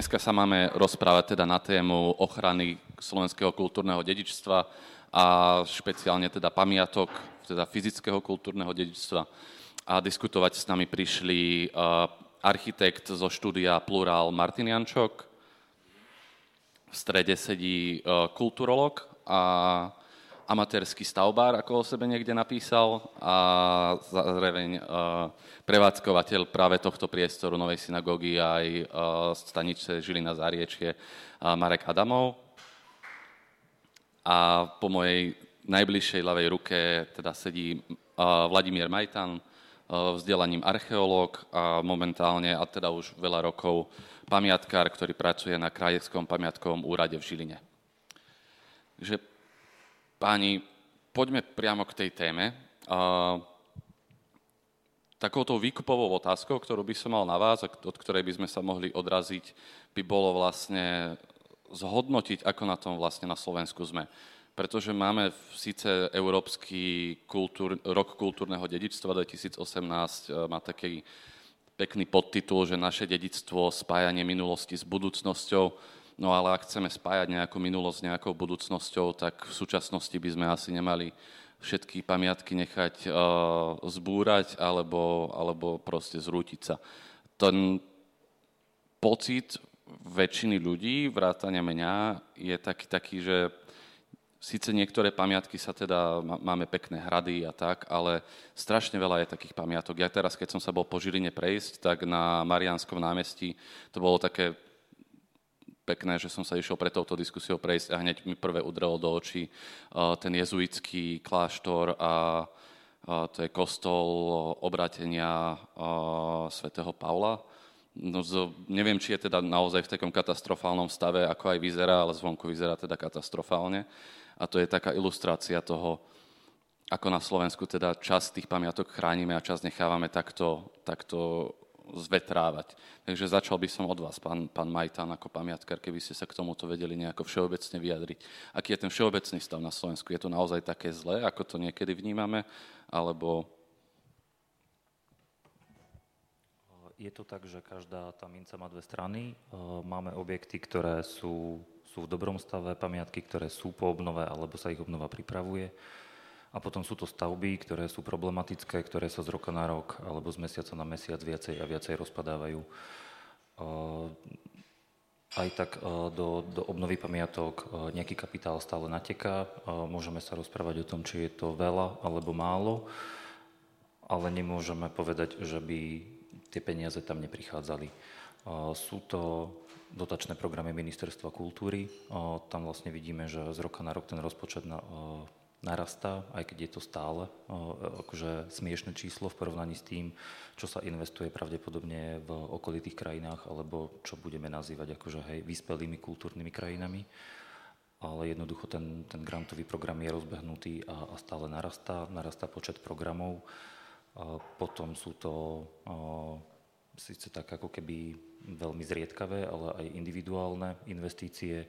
dneska sa máme rozprávať teda na tému ochrany slovenského kultúrneho dedičstva a špeciálne teda pamiatok, teda fyzického kultúrneho dedičstva. A diskutovať s nami prišli uh, architekt zo štúdia Plural Martin Jančok, v strede sedí uh, kulturolog a amatérsky stavbár, ako o sebe niekde napísal, a zároveň uh, prevádzkovateľ práve tohto priestoru Novej synagógy aj uh, stanice Žilina Záriečie uh, Marek Adamov. A po mojej najbližšej ľavej ruke teda sedí Vladimír Majtan, vzdelaním archeológ a momentálne, a teda už veľa rokov, pamiatkár, ktorý pracuje na Krajeckom pamiatkovom úrade v Žiline. Takže Páni, poďme priamo k tej téme. Uh, takouto výkupovou otázkou, ktorú by som mal na vás, od ktorej by sme sa mohli odraziť, by bolo vlastne zhodnotiť, ako na tom vlastne na Slovensku sme. Pretože máme síce Európsky kultúr, rok kultúrneho dedičstva 2018, má taký pekný podtitul, že naše dedičstvo, spájanie minulosti s budúcnosťou, No ale ak chceme spájať nejakú minulosť s nejakou budúcnosťou, tak v súčasnosti by sme asi nemali všetky pamiatky nechať uh, zbúrať alebo, alebo proste zrútiť sa. Ten pocit väčšiny ľudí, vrátane mňa, je taký, taký, že síce niektoré pamiatky sa teda, máme pekné hrady a tak, ale strašne veľa je takých pamiatok. Ja teraz, keď som sa bol po Žiline prejsť, tak na Marianskom námestí to bolo také pekné, že som sa išiel pre touto diskusiou prejsť a hneď mi prvé udrelo do očí uh, ten jezuitský kláštor a uh, to je kostol obratenia uh, svätého Pavla. No, neviem, či je teda naozaj v takom katastrofálnom stave, ako aj vyzerá, ale zvonku vyzerá teda katastrofálne. A to je taká ilustrácia toho, ako na Slovensku teda časť tých pamiatok chránime a časť nechávame takto, takto zvetrávať. Takže začal by som od vás, pán, pán Majtan, ako pamiatkár, keby ste sa k tomuto vedeli nejako všeobecne vyjadriť. Aký je ten všeobecný stav na Slovensku? Je to naozaj také zlé, ako to niekedy vnímame? Alebo... Je to tak, že každá tá minca má dve strany. Máme objekty, ktoré sú, sú v dobrom stave, pamiatky, ktoré sú po obnove, alebo sa ich obnova pripravuje. A potom sú to stavby, ktoré sú problematické, ktoré sa z roka na rok alebo z mesiaca na mesiac viacej a viacej rozpadávajú. Aj tak do, do obnovy pamiatok nejaký kapitál stále nateká. Môžeme sa rozprávať o tom, či je to veľa alebo málo, ale nemôžeme povedať, že by tie peniaze tam neprichádzali. Sú to dotačné programy Ministerstva kultúry. Tam vlastne vidíme, že z roka na rok ten rozpočet na narastá, aj keď je to stále akože smiešne číslo v porovnaní s tým, čo sa investuje pravdepodobne v okolitých krajinách, alebo čo budeme nazývať akože hej, vyspelými kultúrnymi krajinami. Ale jednoducho ten, ten grantový program je rozbehnutý a, a stále narastá, narastá počet programov. A potom sú to síce tak ako keby veľmi zriedkavé, ale aj individuálne investície,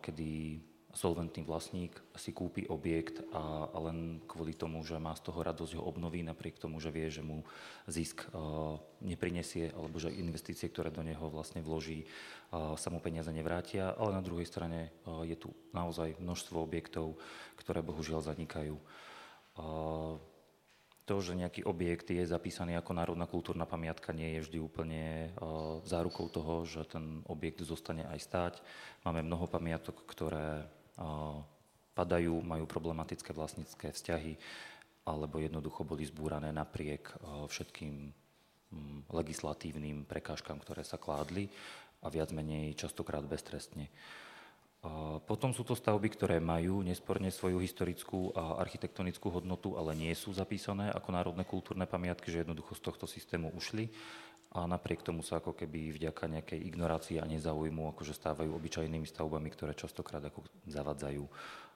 kedy solventný vlastník si kúpi objekt a, len kvôli tomu, že má z toho radosť, ho obnoví, napriek tomu, že vie, že mu zisk uh, neprinesie, alebo že investície, ktoré do neho vlastne vloží, uh, sa mu peniaze nevrátia. Ale na druhej strane uh, je tu naozaj množstvo objektov, ktoré bohužiaľ zanikajú. To, že nejaký objekt je zapísaný ako národná kultúrna pamiatka, nie je vždy úplne uh, zárukou toho, že ten objekt zostane aj stáť. Máme mnoho pamiatok, ktoré padajú, majú problematické vlastnícke vzťahy, alebo jednoducho boli zbúrané napriek všetkým mm, legislatívnym prekážkam, ktoré sa kládli a viac menej častokrát beztrestne. Potom sú to stavby, ktoré majú nesporne svoju historickú a architektonickú hodnotu, ale nie sú zapísané ako národné kultúrne pamiatky, že jednoducho z tohto systému ušli a napriek tomu sa ako keby vďaka nejakej ignorácii a nezaujmu akože stávajú obyčajnými stavbami, ktoré častokrát ako zavadzajú.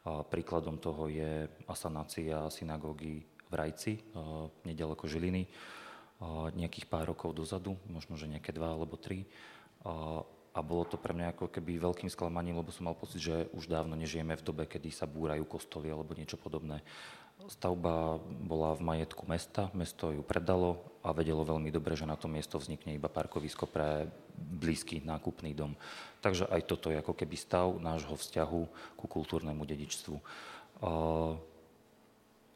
A príkladom toho je asanácia synagógy v Rajci, nedaleko Žiliny, nejakých pár rokov dozadu, možno, že nejaké dva alebo tri. A bolo to pre mňa ako keby veľkým sklamaním, lebo som mal pocit, že už dávno nežijeme v dobe, kedy sa búrajú kostoly alebo niečo podobné. Stavba bola v majetku mesta, mesto ju predalo a vedelo veľmi dobre, že na to miesto vznikne iba parkovisko pre blízky nákupný dom. Takže aj toto je ako keby stav nášho vzťahu ku kultúrnemu dedičstvu.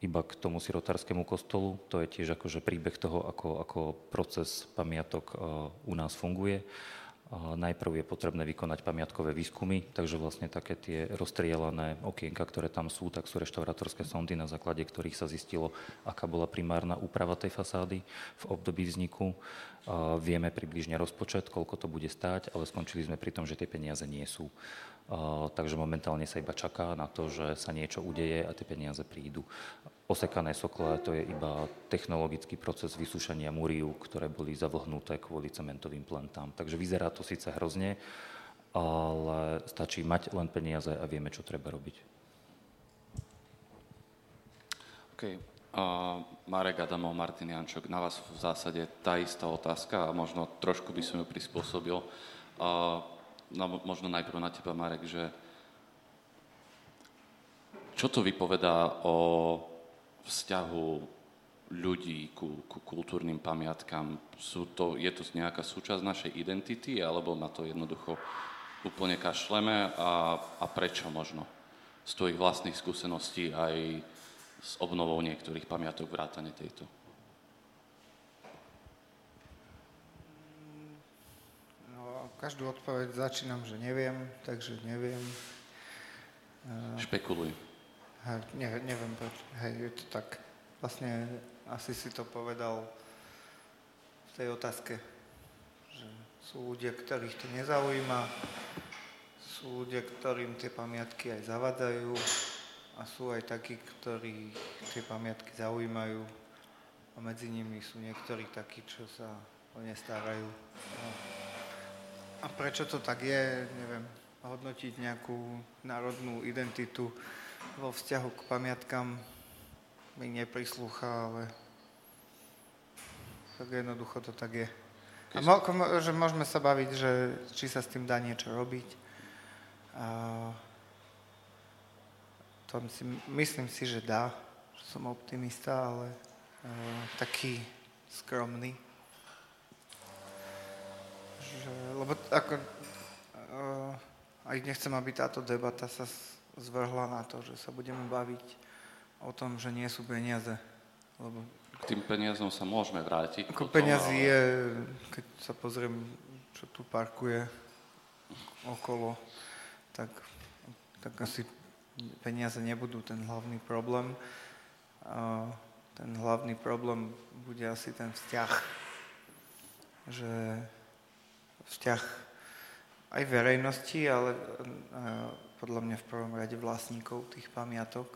Iba k tomu sirotárskému kostolu, to je tiež akože príbeh toho, ako, ako proces pamiatok u nás funguje. Najprv je potrebné vykonať pamiatkové výskumy, takže vlastne také tie rozstrielané okienka, ktoré tam sú, tak sú reštaurátorské sondy, na základe ktorých sa zistilo, aká bola primárna úprava tej fasády v období vzniku. Vieme približne rozpočet, koľko to bude stáť, ale skončili sme pri tom, že tie peniaze nie sú. Takže momentálne sa iba čaká na to, že sa niečo udeje a tie peniaze prídu. Osekané sokle to je iba technologický proces vysúšania múriu, ktoré boli zavlhnuté kvôli cementovým plentám. Takže vyzerá to síce hrozne, ale stačí mať len peniaze a vieme, čo treba robiť. OK. Uh, Marek Adamov, Martin Jančok, na vás v zásade tá istá otázka a možno trošku by som ju prispôsobil. Uh, no, možno najprv na teba, Marek, že čo to vypovedá o vzťahu ľudí ku, ku kultúrnym pamiatkám? Sú to, je to nejaká súčasť našej identity, alebo na to jednoducho úplne kašleme a, a prečo možno? Z tvojich vlastných skúseností aj s obnovou niektorých pamiatok vrátane tejto. No, každú odpoveď začínam, že neviem, takže neviem. Špekuluj. Ne, neviem preč. Hej, je to tak. Vlastne asi si to povedal v tej otázke, že sú ľudia, ktorých to nezaujíma, sú ľudia, ktorým tie pamiatky aj zavadajú a sú aj takí, ktorí tie pamiatky zaujímajú a medzi nimi sú niektorí takí, čo sa o ne starajú. No. A prečo to tak je, neviem, hodnotiť nejakú národnú identitu, vo vzťahu k pamiatkám mi neprislúcha, ale tak jednoducho to tak je. A mo, že môžeme sa baviť, že či sa s tým dá niečo robiť. A to si, myslím si, že dá. Som optimista, ale uh, taký skromný. Že, lebo ako, uh, aj nechcem, aby táto debata sa zvrhla na to, že sa budeme baviť o tom, že nie sú peniaze. Lebo k tým peniazom sa môžeme vrátiť. Ako peniazy ale... je, keď sa pozriem, čo tu parkuje okolo, tak, tak asi peniaze nebudú ten hlavný problém. Ten hlavný problém bude asi ten vzťah. Že vzťah aj verejnosti, ale podľa mňa v prvom rade vlastníkov tých pamiatok,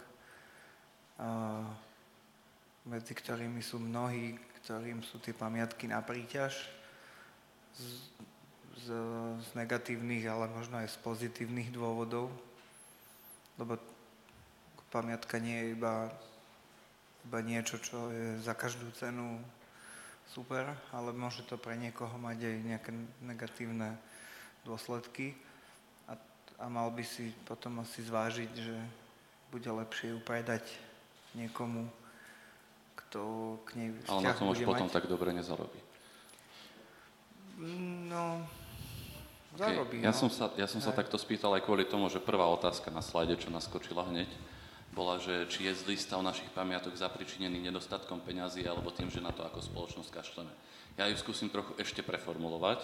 medzi ktorými sú mnohí, ktorým sú tie pamiatky na príťaž z, z, z negatívnych, ale možno aj z pozitívnych dôvodov, lebo pamiatka nie je iba, iba niečo, čo je za každú cenu super, ale môže to pre niekoho mať aj nejaké negatívne dôsledky a mal by si potom asi zvážiť, že bude lepšie ju predať niekomu, kto k nej vzťah Ale na tom už potom tak dobre nezarobí. No, zarobí. Okay. Ja, no. som sa, ja som sa takto spýtal aj kvôli tomu, že prvá otázka na slajde, čo naskočila hneď, bola, že či je zlý stav našich pamiatok zapričinený nedostatkom peňazí alebo tým, že na to ako spoločnosť kašleme. Ja ju skúsim trochu ešte preformulovať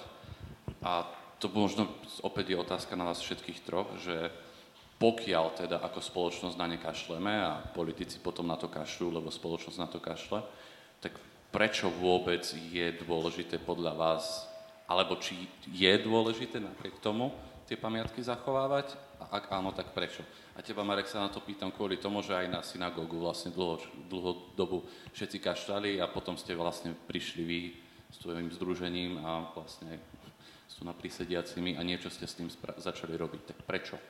a to možno opäť je otázka na vás všetkých troch, že pokiaľ teda ako spoločnosť na ne kašleme a politici potom na to kašľú, lebo spoločnosť na to kašle, tak prečo vôbec je dôležité podľa vás, alebo či je dôležité napriek tomu tie pamiatky zachovávať? A ak áno, tak prečo? A teba, Marek, sa na to pýtam kvôli tomu, že aj na synagógu vlastne dlho, dlho dobu všetci kašľali a potom ste vlastne prišli vy s tvojim združením a vlastne sú na prísediacimi a niečo ste s tým začali robiť. Tak prečo?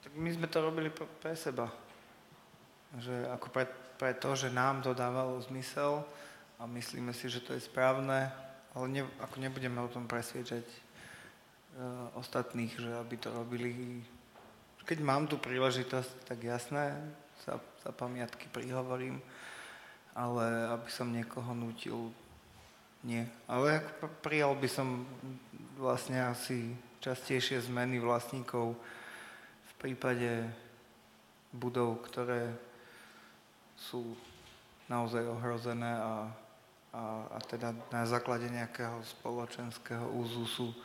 Tak my sme to robili pre seba. Že ako pre, pre to, že nám to dávalo zmysel a myslíme si, že to je správne, ale ne, ako nebudeme o tom presviečať uh, ostatných, že aby to robili. Keď mám tú príležitosť, tak jasné, za, za pamiatky prihovorím, ale aby som niekoho nutil, nie. Ale prijal by som vlastne asi častejšie zmeny vlastníkov v prípade budov, ktoré sú naozaj ohrozené a, a, a teda na základe nejakého spoločenského úzusu e,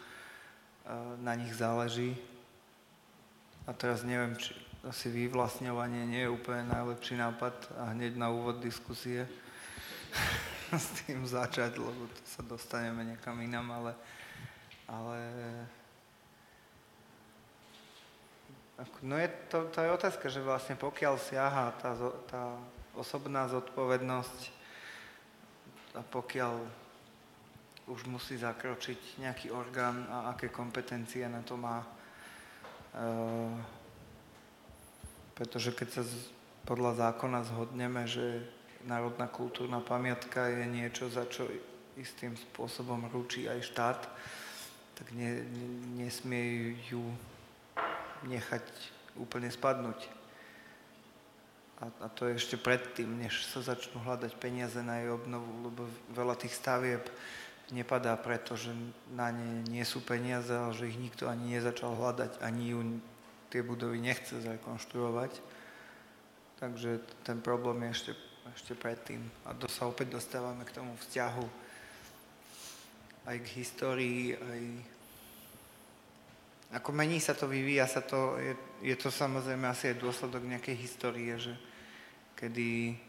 na nich záleží. A teraz neviem, či asi vyvlastňovanie nie je úplne najlepší nápad a hneď na úvod diskusie s tým začať, lebo to sa dostaneme niekam inam, ale, ale no je to, to je otázka, že vlastne pokiaľ siaha tá, tá osobná zodpovednosť a pokiaľ už musí zakročiť nejaký orgán a aké kompetencie na to má. E, pretože keď sa z, podľa zákona zhodneme, že národná kultúrna pamiatka je niečo, za čo istým spôsobom ručí aj štát, tak ne, ne, nesmie ju nechať úplne spadnúť. A, a to ešte predtým, než sa začnú hľadať peniaze na jej obnovu, lebo veľa tých stavieb nepadá preto, že na ne nie sú peniaze, ale že ich nikto ani nezačal hľadať, ani ju tie budovy nechce zrekonštruovať. Takže ten problém je ešte, ešte predtým. A to sa opäť dostávame k tomu vzťahu aj k histórii, aj ako mení sa to, vyvíja sa to, je, je to samozrejme asi aj dôsledok nejakej histórie, že kedy,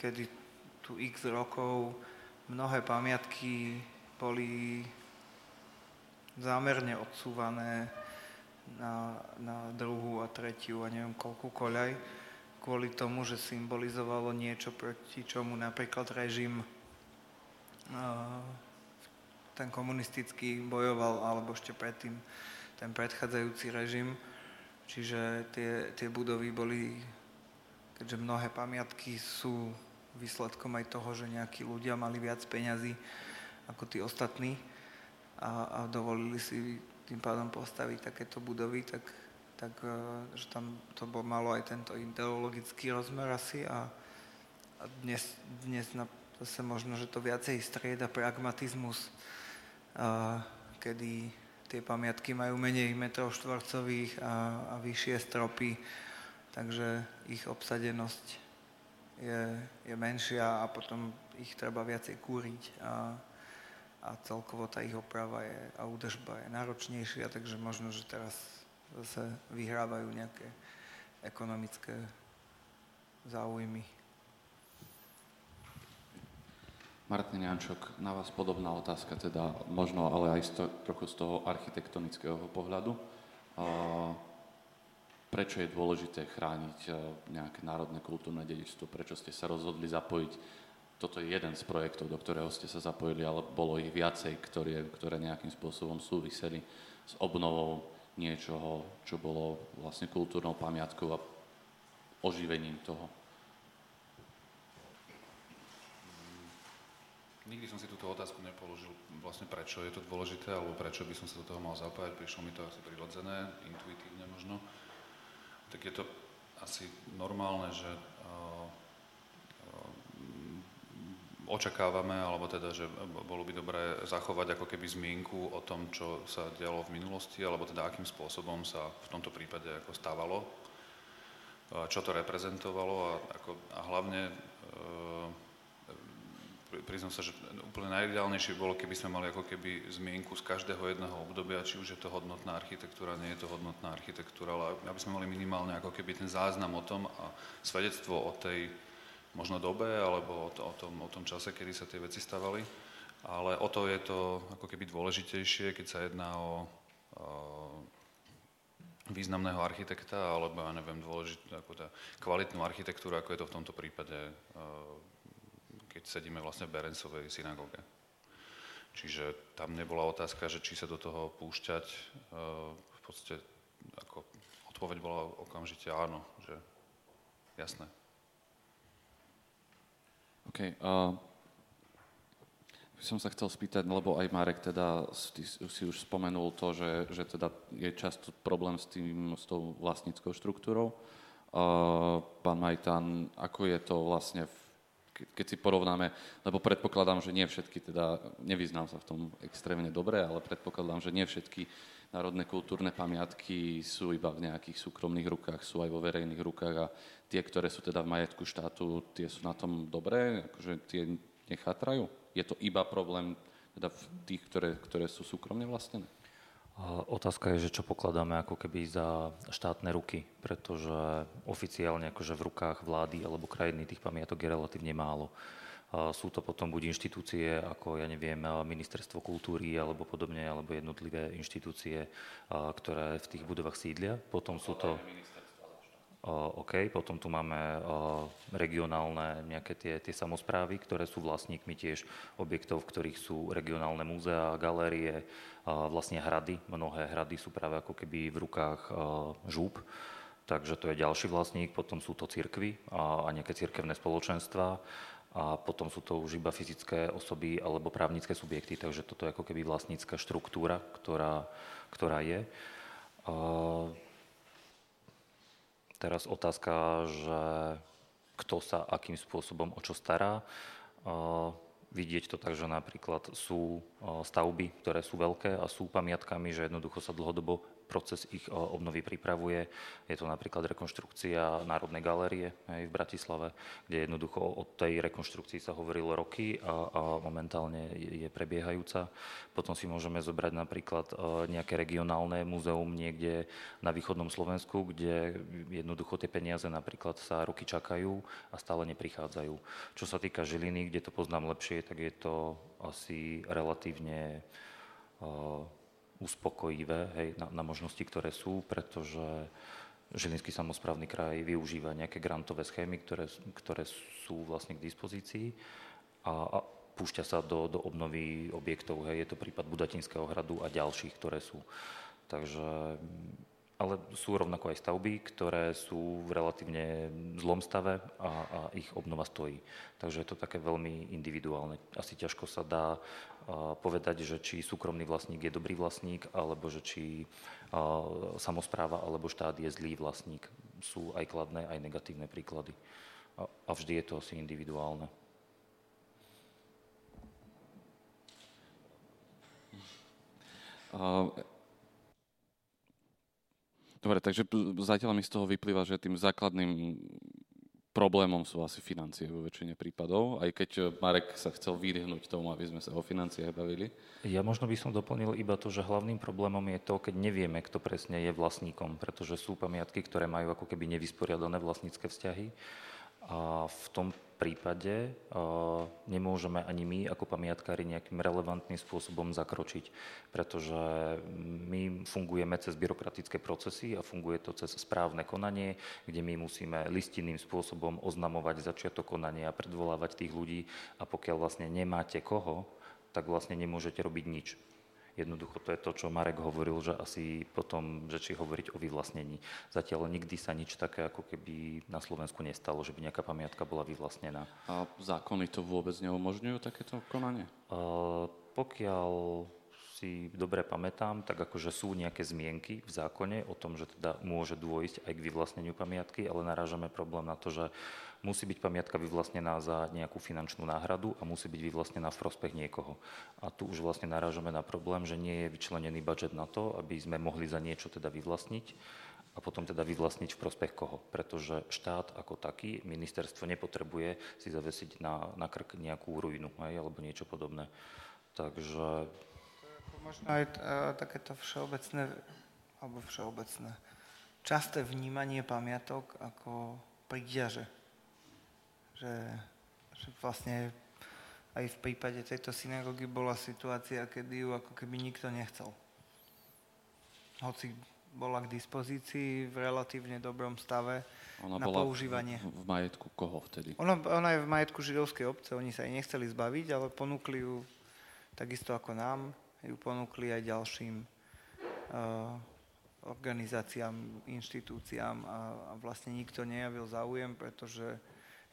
kedy tu x rokov mnohé pamiatky boli zámerne odsúvané na, na druhú a tretiu a neviem koľku koľaj, kvôli tomu, že symbolizovalo niečo, proti čomu napríklad režim uh, ten komunistický bojoval, alebo ešte predtým ten predchádzajúci režim. Čiže tie, tie budovy boli, keďže mnohé pamiatky sú výsledkom aj toho, že nejakí ľudia mali viac peňazí ako tí ostatní a, a dovolili si tým pádom postaviť takéto budovy, tak, tak e, že tam to bol, malo aj tento ideologický rozmer asi a, a dnes, dnes na, zase možno, že to viacej strieda pragmatizmus kedy tie pamiatky majú menej metrov štvorcových a, a vyššie stropy, takže ich obsadenosť je, je menšia a potom ich treba viacej kúriť a, a celkovo tá ich oprava je, a údržba je náročnejšia, takže možno, že teraz zase vyhrávajú nejaké ekonomické záujmy. Martin Jančok, na vás podobná otázka, teda možno ale aj z to, trochu z toho architektonického pohľadu. Prečo je dôležité chrániť e, nejaké národné kultúrne dedičstvo? Prečo ste sa rozhodli zapojiť? Toto je jeden z projektov, do ktorého ste sa zapojili, ale bolo ich viacej, ktoré, ktoré nejakým spôsobom súviseli s obnovou niečoho, čo bolo vlastne kultúrnou pamiatkou a oživením toho. Nikdy som si túto otázku nepoložil, vlastne prečo je to dôležité, alebo prečo by som sa do toho mal zapájať. Prišlo mi to asi prirodzené, intuitívne možno. Tak je to asi normálne, že uh, očakávame, alebo teda, že bolo by dobré zachovať ako keby zmienku o tom, čo sa dialo v minulosti, alebo teda akým spôsobom sa v tomto prípade ako stávalo, čo to reprezentovalo a, ako, a hlavne priznám sa, že úplne najideálnejšie bolo, keby sme mali ako keby zmienku z každého jedného obdobia, či už je to hodnotná architektúra, nie je to hodnotná architektúra, ale aby sme mali minimálne ako keby ten záznam o tom a svedectvo o tej možno dobe alebo o, to, o, tom, o tom čase, kedy sa tie veci stavali. Ale o to je to ako keby dôležitejšie, keď sa jedná o, o významného architekta alebo, ja neviem, dôležitú, ako tá kvalitnú architektúru, ako je to v tomto prípade keď sedíme vlastne v Berencovej synagóge. Čiže tam nebola otázka, že či sa do toho púšťať. E, v podstate ako odpoveď bola okamžite áno, že jasné. OK. Uh, som sa chcel spýtať, lebo aj Marek teda si, si už spomenul to, že, že teda je často problém s, tým, s tou vlastníckou štruktúrou. pán Majtan, ako je to vlastne, keď si porovnáme, lebo predpokladám, že nie všetky, teda nevyznám sa v tom extrémne dobre, ale predpokladám, že nie všetky národné kultúrne pamiatky sú iba v nejakých súkromných rukách, sú aj vo verejných rukách a tie, ktoré sú teda v majetku štátu, tie sú na tom dobré, akože tie nechátrajú? Je to iba problém teda v tých, ktoré, ktoré sú súkromne vlastnené? Otázka je, že čo pokladáme ako keby za štátne ruky, pretože oficiálne akože v rukách vlády alebo krajiny tých pamiatok je relatívne málo. Sú to potom buď inštitúcie ako, ja neviem, ministerstvo kultúry alebo podobne, alebo jednotlivé inštitúcie, ktoré v tých budovách sídlia. Potom sú to... OK, potom tu máme regionálne nejaké tie, tie samozprávy, ktoré sú vlastníkmi tiež objektov, v ktorých sú regionálne múzea, galérie, vlastne hrady. Mnohé hrady sú práve ako keby v rukách žúb, takže to je ďalší vlastník. Potom sú to cirkvy a, a nejaké cirkevné spoločenstva a potom sú to už iba fyzické osoby alebo právnické subjekty, takže toto je ako keby vlastnícka štruktúra, ktorá, ktorá je. Teraz otázka, že kto sa akým spôsobom o čo stará. Vidieť to tak, že napríklad sú stavby, ktoré sú veľké a sú pamiatkami, že jednoducho sa dlhodobo proces ich obnovy pripravuje. Je to napríklad rekonštrukcia Národnej galérie v Bratislave, kde jednoducho o tej rekonštrukcii sa hovorilo roky a, a momentálne je, prebiehajúca. Potom si môžeme zobrať napríklad nejaké regionálne múzeum niekde na východnom Slovensku, kde jednoducho tie peniaze napríklad sa roky čakajú a stále neprichádzajú. Čo sa týka Žiliny, kde to poznám lepšie, tak je to asi relatívne uspokojivé hej, na, na možnosti, ktoré sú, pretože Žilinský samozprávny kraj využíva nejaké grantové schémy, ktoré, ktoré sú vlastne k dispozícii a, a púšťa sa do, do obnovy objektov. Hej. Je to prípad Budatinského hradu a ďalších, ktoré sú. Takže ale sú rovnako aj stavby, ktoré sú v relatívne zlom stave a, a ich obnova stojí. Takže je to také veľmi individuálne. Asi ťažko sa dá povedať, že či súkromný vlastník je dobrý vlastník, alebo že či samozpráva alebo štát je zlý vlastník. Sú aj kladné, aj negatívne príklady. A, a vždy je to asi individuálne. Uh, Dobre, takže zatiaľ mi z toho vyplýva, že tým základným problémom sú asi financie vo väčšine prípadov, aj keď e, Marek sa chcel vydýhnuť tomu, aby sme sa o financiách bavili. Ja možno by som doplnil iba to, že hlavným problémom je to, keď nevieme, kto presne je vlastníkom, pretože sú pamiatky, ktoré majú ako keby nevysporiadané vlastnícke vzťahy a v tom prípade nemôžeme ani my ako pamiatkári nejakým relevantným spôsobom zakročiť, pretože my fungujeme cez byrokratické procesy a funguje to cez správne konanie, kde my musíme listinným spôsobom oznamovať začiatok konania, predvolávať tých ľudí a pokiaľ vlastne nemáte koho, tak vlastne nemôžete robiť nič. Jednoducho to je to, čo Marek hovoril, že asi potom, že či hovoriť o vyvlastnení. Zatiaľ nikdy sa nič také ako keby na Slovensku nestalo, že by nejaká pamiatka bola vyvlastnená. A zákony to vôbec neumožňujú takéto konanie? Uh, pokiaľ si dobre pamätám, tak akože sú nejaké zmienky v zákone o tom, že teda môže dôjsť aj k vyvlastneniu pamiatky, ale narážame problém na to, že musí byť pamiatka vyvlastnená za nejakú finančnú náhradu a musí byť vyvlastnená v prospech niekoho. A tu už vlastne narážame na problém, že nie je vyčlenený budget na to, aby sme mohli za niečo teda vyvlastniť a potom teda vyvlastniť v prospech koho. Pretože štát ako taký, ministerstvo nepotrebuje si zavesiť na, na krk nejakú ruinu hej, alebo niečo podobné. Takže... Možno aj uh, takéto všeobecné, alebo všeobecné, časté vnímanie pamiatok ako príťaže že, že vlastne aj v prípade tejto synagógy bola situácia, kedy ju ako keby nikto nechcel. Hoci bola k dispozícii v relatívne dobrom stave ona na bola používanie. V, v majetku koho vtedy? Ona, ona je v majetku židovskej obce, oni sa jej nechceli zbaviť, ale ponúkli ju takisto ako nám, ju ponúkli aj ďalším uh, organizáciám, inštitúciám a, a vlastne nikto nejavil záujem, pretože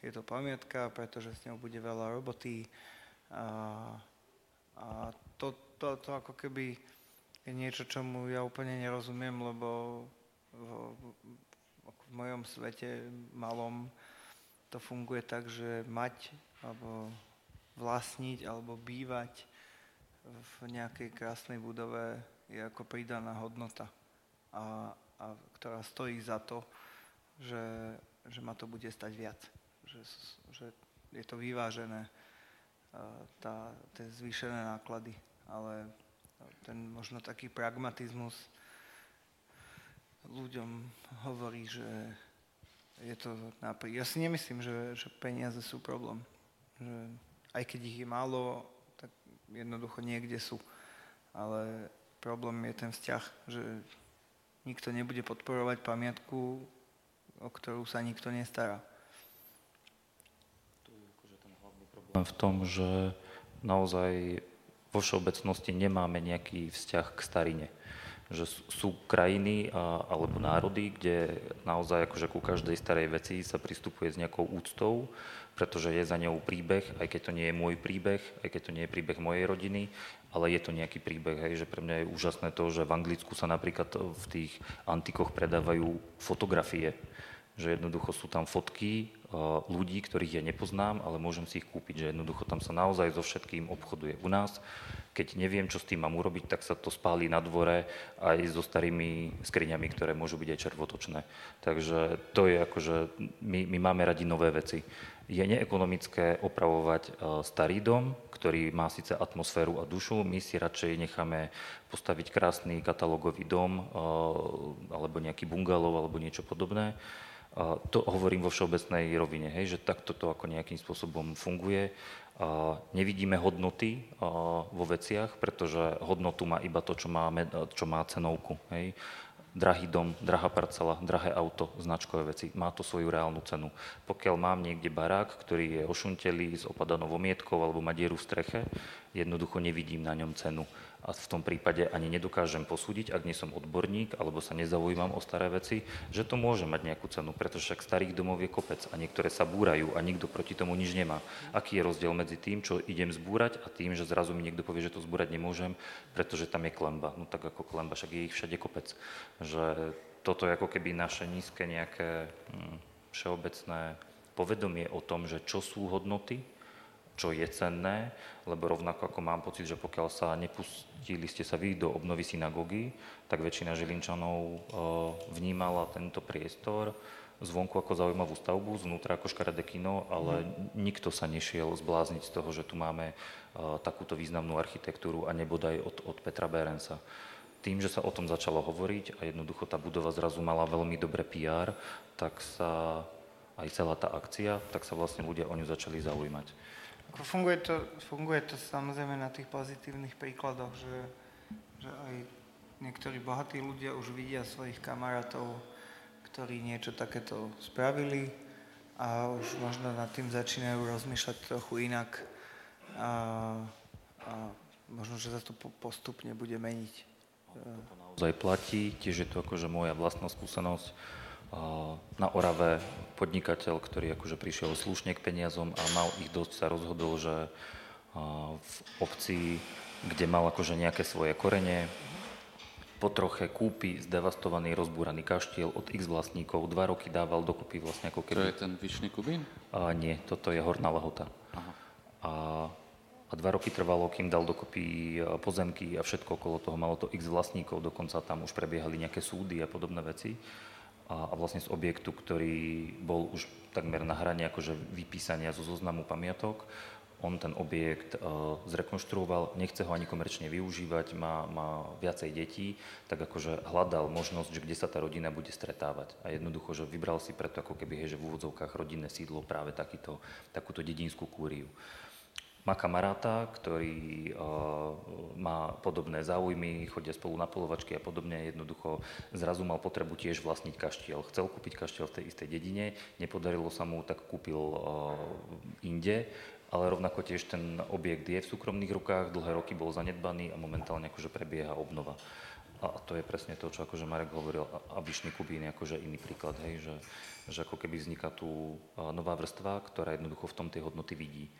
je to pamiatka, pretože s ňou bude veľa roboty a, a to, to, to ako keby je niečo, čomu ja úplne nerozumiem, lebo v, v mojom svete malom to funguje tak, že mať alebo vlastniť alebo bývať v nejakej krásnej budove je ako pridaná hodnota, a, a ktorá stojí za to, že, že ma to bude stať viac. Že, že je to vyvážené, tá, tie zvýšené náklady, ale ten možno taký pragmatizmus ľuďom hovorí, že je to napríklad... Ja si nemyslím, že, že peniaze sú problém. Že aj keď ich je málo, tak jednoducho niekde sú. Ale problém je ten vzťah, že nikto nebude podporovať pamiatku, o ktorú sa nikto nestará. To je akože ten hlavný problém v tom, že naozaj vo všeobecnosti nemáme nejaký vzťah k starine. Že sú krajiny a, alebo národy, kde naozaj akože ku každej starej veci sa pristupuje s nejakou úctou, pretože je za ňou príbeh, aj keď to nie je môj príbeh, aj keď to nie je príbeh mojej rodiny, ale je to nejaký príbeh, hej, že pre mňa je úžasné to, že v Anglicku sa napríklad v tých antikoch predávajú fotografie, že jednoducho sú tam fotky ľudí, ktorých ja nepoznám, ale môžem si ich kúpiť, že jednoducho tam sa naozaj so všetkým obchoduje. U nás keď neviem, čo s tým mám urobiť, tak sa to spálí na dvore aj so starými skriňami, ktoré môžu byť aj červotočné. Takže to je akože, my, my máme radi nové veci. Je neekonomické opravovať e, starý dom, ktorý má síce atmosféru a dušu, my si radšej necháme postaviť krásny katalógový dom e, alebo nejaký bungalov alebo niečo podobné. To hovorím vo všeobecnej rovine, hej, že takto to ako nejakým spôsobom funguje nevidíme hodnoty vo veciach, pretože hodnotu má iba to, čo má, čo má cenovku. Hej. Drahý dom, drahá parcela, drahé auto, značkové veci, má to svoju reálnu cenu. Pokiaľ mám niekde barák, ktorý je ošuntelý s opadanou vomietkou alebo má dieru v streche, jednoducho nevidím na ňom cenu a v tom prípade ani nedokážem posúdiť, ak nie som odborník alebo sa nezaujímam o staré veci, že to môže mať nejakú cenu, pretože však starých domov je kopec a niektoré sa búrajú a nikto proti tomu nič nemá. Aký je rozdiel medzi tým, čo idem zbúrať a tým, že zrazu mi niekto povie, že to zbúrať nemôžem, pretože tam je klemba. No tak ako klemba, však je ich všade kopec. Že toto je ako keby naše nízke nejaké hm, všeobecné povedomie o tom, že čo sú hodnoty, čo je cenné, lebo rovnako ako mám pocit, že pokiaľ sa nepustili ste sa vy do obnovy synagógy, tak väčšina Žilinčanov e, vnímala tento priestor zvonku ako zaujímavú stavbu, zvnútra ako škaredé kino, ale mm. nikto sa nešiel zblázniť z toho, že tu máme uh, takúto významnú architektúru a nebodaj od, od Petra Berensa. Tým, že sa o tom začalo hovoriť a jednoducho tá budova zrazu mala veľmi dobré PR, tak sa aj celá tá akcia, tak sa vlastne ľudia o ňu začali zaujímať. Funguje, to, funguje to samozrejme na tých pozitívnych príkladoch, že, že aj niektorí bohatí ľudia už vidia svojich kamarátov, ktorí niečo takéto spravili a už možno nad tým začínajú rozmýšľať trochu inak a, a možno, že sa to postupne bude meniť. To naozaj platí, tiež je to akože moja vlastná skúsenosť na Orave podnikateľ, ktorý akože prišiel slušne k peniazom a mal ich dosť, sa rozhodol, že v obci, kde mal akože nejaké svoje korene, po troche kúpi zdevastovaný, rozbúraný kaštiel od x vlastníkov, dva roky dával dokopy vlastne ako keby... To je ten Vyšný Kubín? A, nie, toto je Horná Lahota. Aha. A, a dva roky trvalo, kým dal dokopy pozemky a všetko okolo toho, malo to x vlastníkov, dokonca tam už prebiehali nejaké súdy a podobné veci a, a vlastne z objektu, ktorý bol už takmer na hrane akože vypísania zo zoznamu pamiatok, on ten objekt uh, zrekonštruoval, nechce ho ani komerčne využívať, má, má viacej detí, tak akože hľadal možnosť, že kde sa tá rodina bude stretávať. A jednoducho, že vybral si preto ako keby, hej, že v úvodzovkách rodinné sídlo práve takýto, takúto dedinskú kúriu. Má kamaráta, ktorý uh, má podobné záujmy, chodia spolu na polovačky a podobne. Jednoducho zrazu mal potrebu tiež vlastniť kaštiel. Chcel kúpiť kaštiel v tej istej dedine, nepodarilo sa mu, tak kúpil uh, inde, ale rovnako tiež ten objekt je v súkromných rukách, dlhé roky bol zanedbaný a momentálne akože prebieha obnova. A to je presne to, čo akože Marek hovoril, a Vyšný Kubín je akože iný príklad, hej, že, že ako keby vzniká tu nová vrstva, ktorá jednoducho v tom tie hodnoty vidí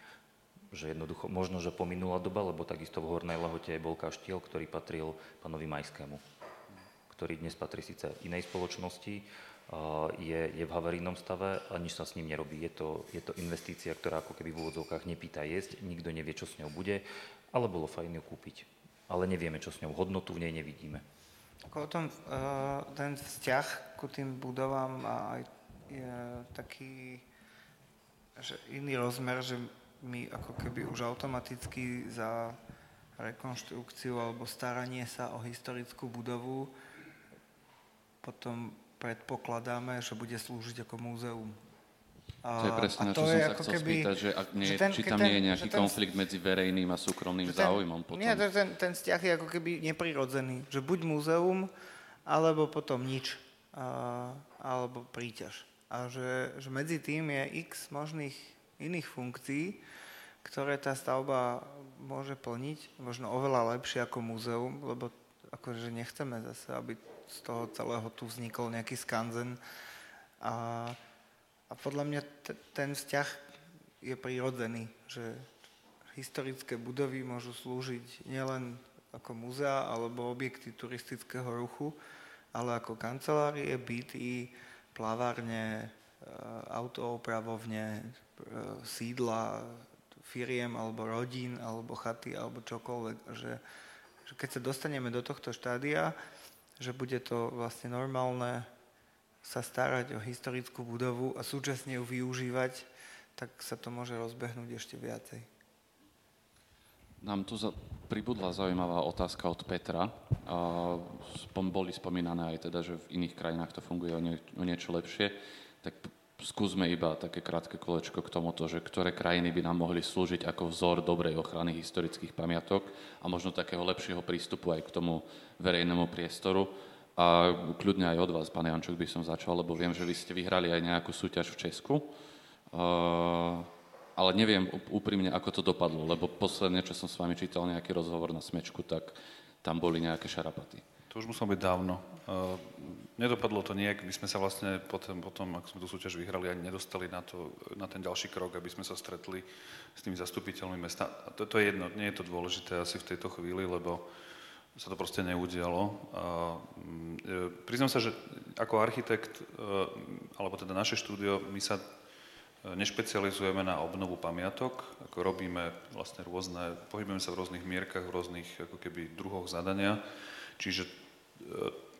že jednoducho, možno, že pominula doba, lebo takisto v Hornej Lahote bol kaštiel, ktorý patril pánovi Majskému, ktorý dnes patrí síce inej spoločnosti, je, je v havarijnom stave a nič sa s ním nerobí. Je to, je to investícia, ktorá ako keby v úvodzovkách nepýta jesť, nikto nevie, čo s ňou bude, ale bolo fajn ju kúpiť. Ale nevieme, čo s ňou, hodnotu v nej nevidíme. O tom, uh, ten vzťah ku tým budovám a je taký že iný rozmer, že my ako keby už automaticky za rekonštrukciu alebo staranie sa o historickú budovu potom predpokladáme, že bude slúžiť ako múzeum. A, to je presne, na čo som sa chcel keby, spýtať, že, ak nie, že ten, či tam ten, nie je nejaký ten, konflikt medzi verejným a súkromným ten, záujmom potom. Nie, ten, ten vzťah je ako keby neprirodzený, že buď múzeum, alebo potom nič, a, alebo príťaž. A že, že medzi tým je x možných iných funkcií, ktoré tá stavba môže plniť, možno oveľa lepšie ako múzeum, lebo akože nechceme zase, aby z toho celého tu vznikol nejaký skanzen. A, a podľa mňa t- ten vzťah je prirodzený, že historické budovy môžu slúžiť nielen ako múzea alebo objekty turistického ruchu, ale ako kancelárie, byty, plavárne, e, autoopravovne, sídla, firiem alebo rodín alebo chaty alebo čokoľvek. Že, že keď sa dostaneme do tohto štádia, že bude to vlastne normálne sa starať o historickú budovu a súčasne ju využívať, tak sa to môže rozbehnúť ešte viacej. Nám tu za, pribudla zaujímavá otázka od Petra. A, spom, boli spomínané aj teda, že v iných krajinách to funguje o, nie, o niečo lepšie. Tak skúsme iba také krátke kolečko k tomuto, že ktoré krajiny by nám mohli slúžiť ako vzor dobrej ochrany historických pamiatok a možno takého lepšieho prístupu aj k tomu verejnému priestoru. A kľudne aj od vás, pán Jančuk, by som začal, lebo viem, že vy ste vyhrali aj nejakú súťaž v Česku. Uh, ale neviem úprimne, ako to dopadlo, lebo posledne, čo som s vami čítal nejaký rozhovor na Smečku, tak tam boli nejaké šarapaty. To už muselo byť dávno. Uh, nedopadlo to nejak, my sme sa vlastne potom, potom, ak sme tú súťaž vyhrali, ani nedostali na, to, na ten ďalší krok, aby sme sa stretli s tými zastupiteľmi mesta. A to, to je jedno, nie je to dôležité asi v tejto chvíli, lebo sa to proste neudialo. Uh, priznám sa, že ako architekt, uh, alebo teda naše štúdio, my sa nešpecializujeme na obnovu pamiatok, ako robíme vlastne rôzne, pohybujeme sa v rôznych mierkach, v rôznych ako keby druhoch zadania. Čiže e,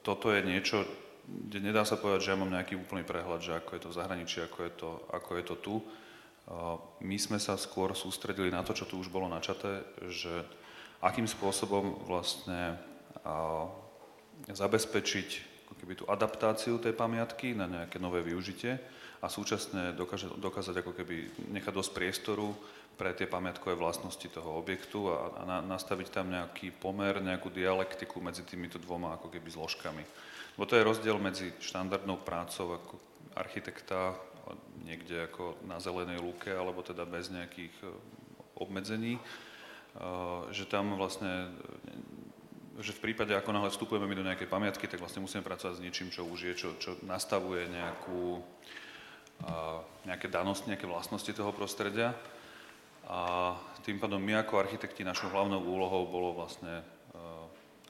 toto je niečo, kde nedá sa povedať, že ja mám nejaký úplný prehľad, že ako je to v zahraničí, ako je to, ako je to tu. E, my sme sa skôr sústredili na to, čo tu už bolo načaté, že akým spôsobom vlastne zabezpečiť ako keby tú adaptáciu tej pamiatky na nejaké nové využitie a súčasne dokáže, dokázať ako keby nechať dosť priestoru pre tie pamiatkové vlastnosti toho objektu a, a na, nastaviť tam nejaký pomer, nejakú dialektiku medzi týmito dvoma ako keby zložkami. Lebo to je rozdiel medzi štandardnou prácou ako architekta niekde ako na zelenej lúke, alebo teda bez nejakých e, obmedzení, e, že tam vlastne že v prípade, ako náhle vstupujeme my do nejakej pamiatky, tak vlastne musíme pracovať s niečím, čo už je, čo, čo nastavuje nejakú, nejaké danosti, nejaké vlastnosti toho prostredia. A tým pádom my ako architekti našou hlavnou úlohou bolo vlastne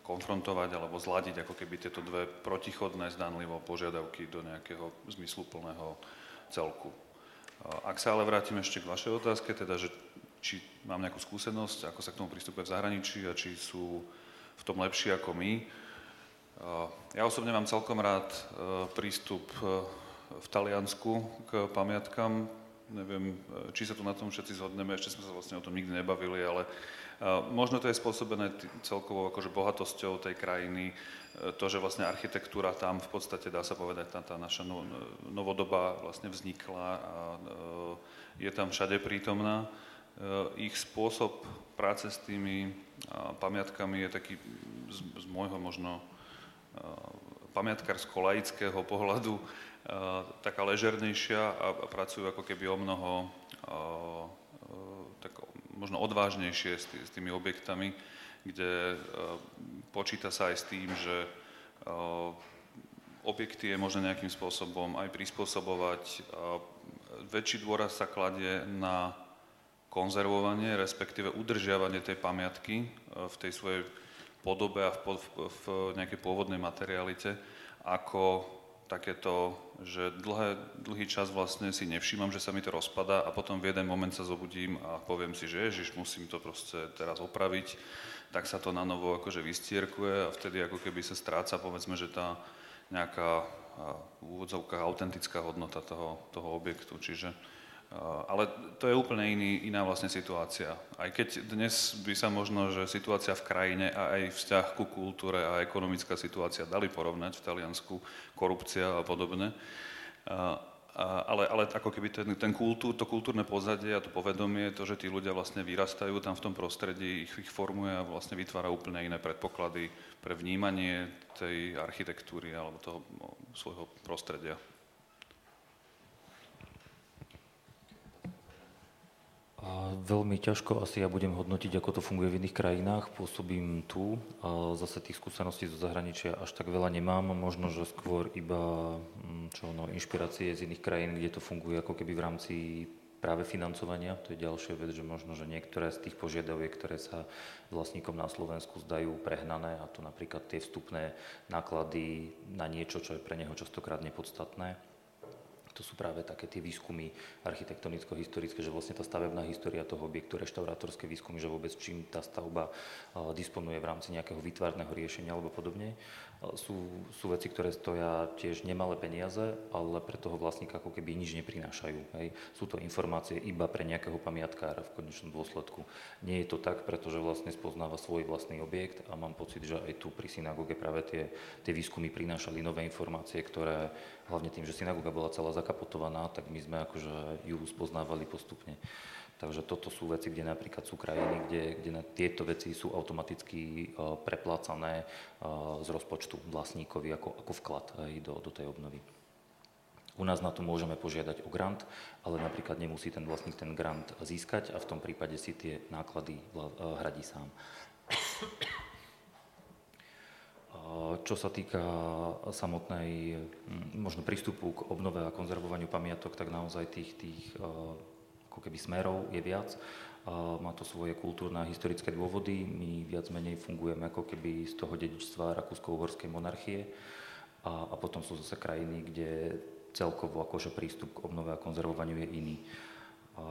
konfrontovať alebo zladiť ako keby tieto dve protichodné zdanlivo požiadavky do nejakého zmysluplného celku. Ak sa ale vrátim ešte k vašej otázke, teda, že či mám nejakú skúsenosť, ako sa k tomu pristupuje v zahraničí a či sú v tom lepší ako my. Ja osobne mám celkom rád e, prístup e, v Taliansku k pamiatkám neviem, či sa tu na tom všetci zhodneme, ešte sme sa vlastne o tom nikdy nebavili, ale možno to je spôsobené celkovou akože bohatosťou tej krajiny, e, to, že vlastne architektúra tam v podstate, dá sa povedať, tá, tá naša no, novodoba vlastne vznikla a e, je tam všade prítomná. E, ich spôsob práce s tými pamiatkami je taký z, z môjho možno pamiatkarsko-laického pohľadu taká ležernejšia a pracujú ako keby o mnoho tak možno odvážnejšie s, s tými objektami, kde počíta sa aj s tým, že objekty je možné nejakým spôsobom aj prispôsobovať. Väčší dôraz sa kladie na konzervovanie, respektíve udržiavanie tej pamiatky v tej svojej podobe a v, v, v nejakej pôvodnej materialite, ako takéto, že dlhé, dlhý čas vlastne si nevšímam, že sa mi to rozpada a potom v jeden moment sa zobudím a poviem si, že ježiš, musím to proste teraz opraviť, tak sa to na novo akože vystierkuje a vtedy ako keby sa stráca, povedzme, že tá nejaká v úvodzovkách autentická hodnota toho, toho objektu. Čiže ale to je úplne iný, iná vlastne situácia. Aj keď dnes by sa možno, že situácia v krajine a aj vzťah ku kultúre a ekonomická situácia dali porovnať v Taliansku, korupcia a podobne. Ale, ale ako keby ten, ten kultúr, to kultúrne pozadie a to povedomie, to, že tí ľudia vlastne vyrastajú tam v tom prostredí, ich, ich formuje a vlastne vytvára úplne iné predpoklady pre vnímanie tej architektúry alebo toho no, svojho prostredia. A veľmi ťažko asi ja budem hodnotiť, ako to funguje v iných krajinách. Pôsobím tu a zase tých skúseností zo zahraničia až tak veľa nemám. Možno, že skôr iba mm, čo, no, inšpirácie z iných krajín, kde to funguje ako keby v rámci práve financovania. To je ďalšia vec, že možno, že niektoré z tých požiadaviek, ktoré sa vlastníkom na Slovensku zdajú prehnané, a to napríklad tie vstupné náklady na niečo, čo je pre neho častokrát nepodstatné, to sú práve také tie výskumy architektonicko-historické, že vlastne tá stavebná história toho objektu, reštaurátorské výskumy, že vôbec čím tá stavba disponuje v rámci nejakého výtvarného riešenia alebo podobne sú, sú veci, ktoré stoja tiež nemalé peniaze, ale pre toho vlastníka ako keby nič neprinášajú. Hej. Sú to informácie iba pre nejakého pamiatkára v konečnom dôsledku. Nie je to tak, pretože vlastne spoznáva svoj vlastný objekt a mám pocit, že aj tu pri synagóge práve tie, tie výskumy prinášali nové informácie, ktoré hlavne tým, že synagóga bola celá zakapotovaná, tak my sme akože ju spoznávali postupne. Takže toto sú veci, kde napríklad sú krajiny, kde, kde na tieto veci sú automaticky uh, preplácané uh, z rozpočtu vlastníkovi ako, ako vklad aj do, do tej obnovy. U nás na to môžeme požiadať o grant, ale napríklad nemusí ten vlastník ten grant získať a v tom prípade si tie náklady uh, hradí sám. Čo sa týka samotnej možno prístupu k obnove a konzervovaniu pamiatok, tak naozaj tých, tých ako keby smerov je viac. Má to svoje kultúrne a historické dôvody. My viac menej fungujeme ako keby z toho dedičstva Rakúsko-Uhorskej monarchie. A, a potom sú zase krajiny, kde celkovo akože prístup k obnove a konzervovaniu je iný. A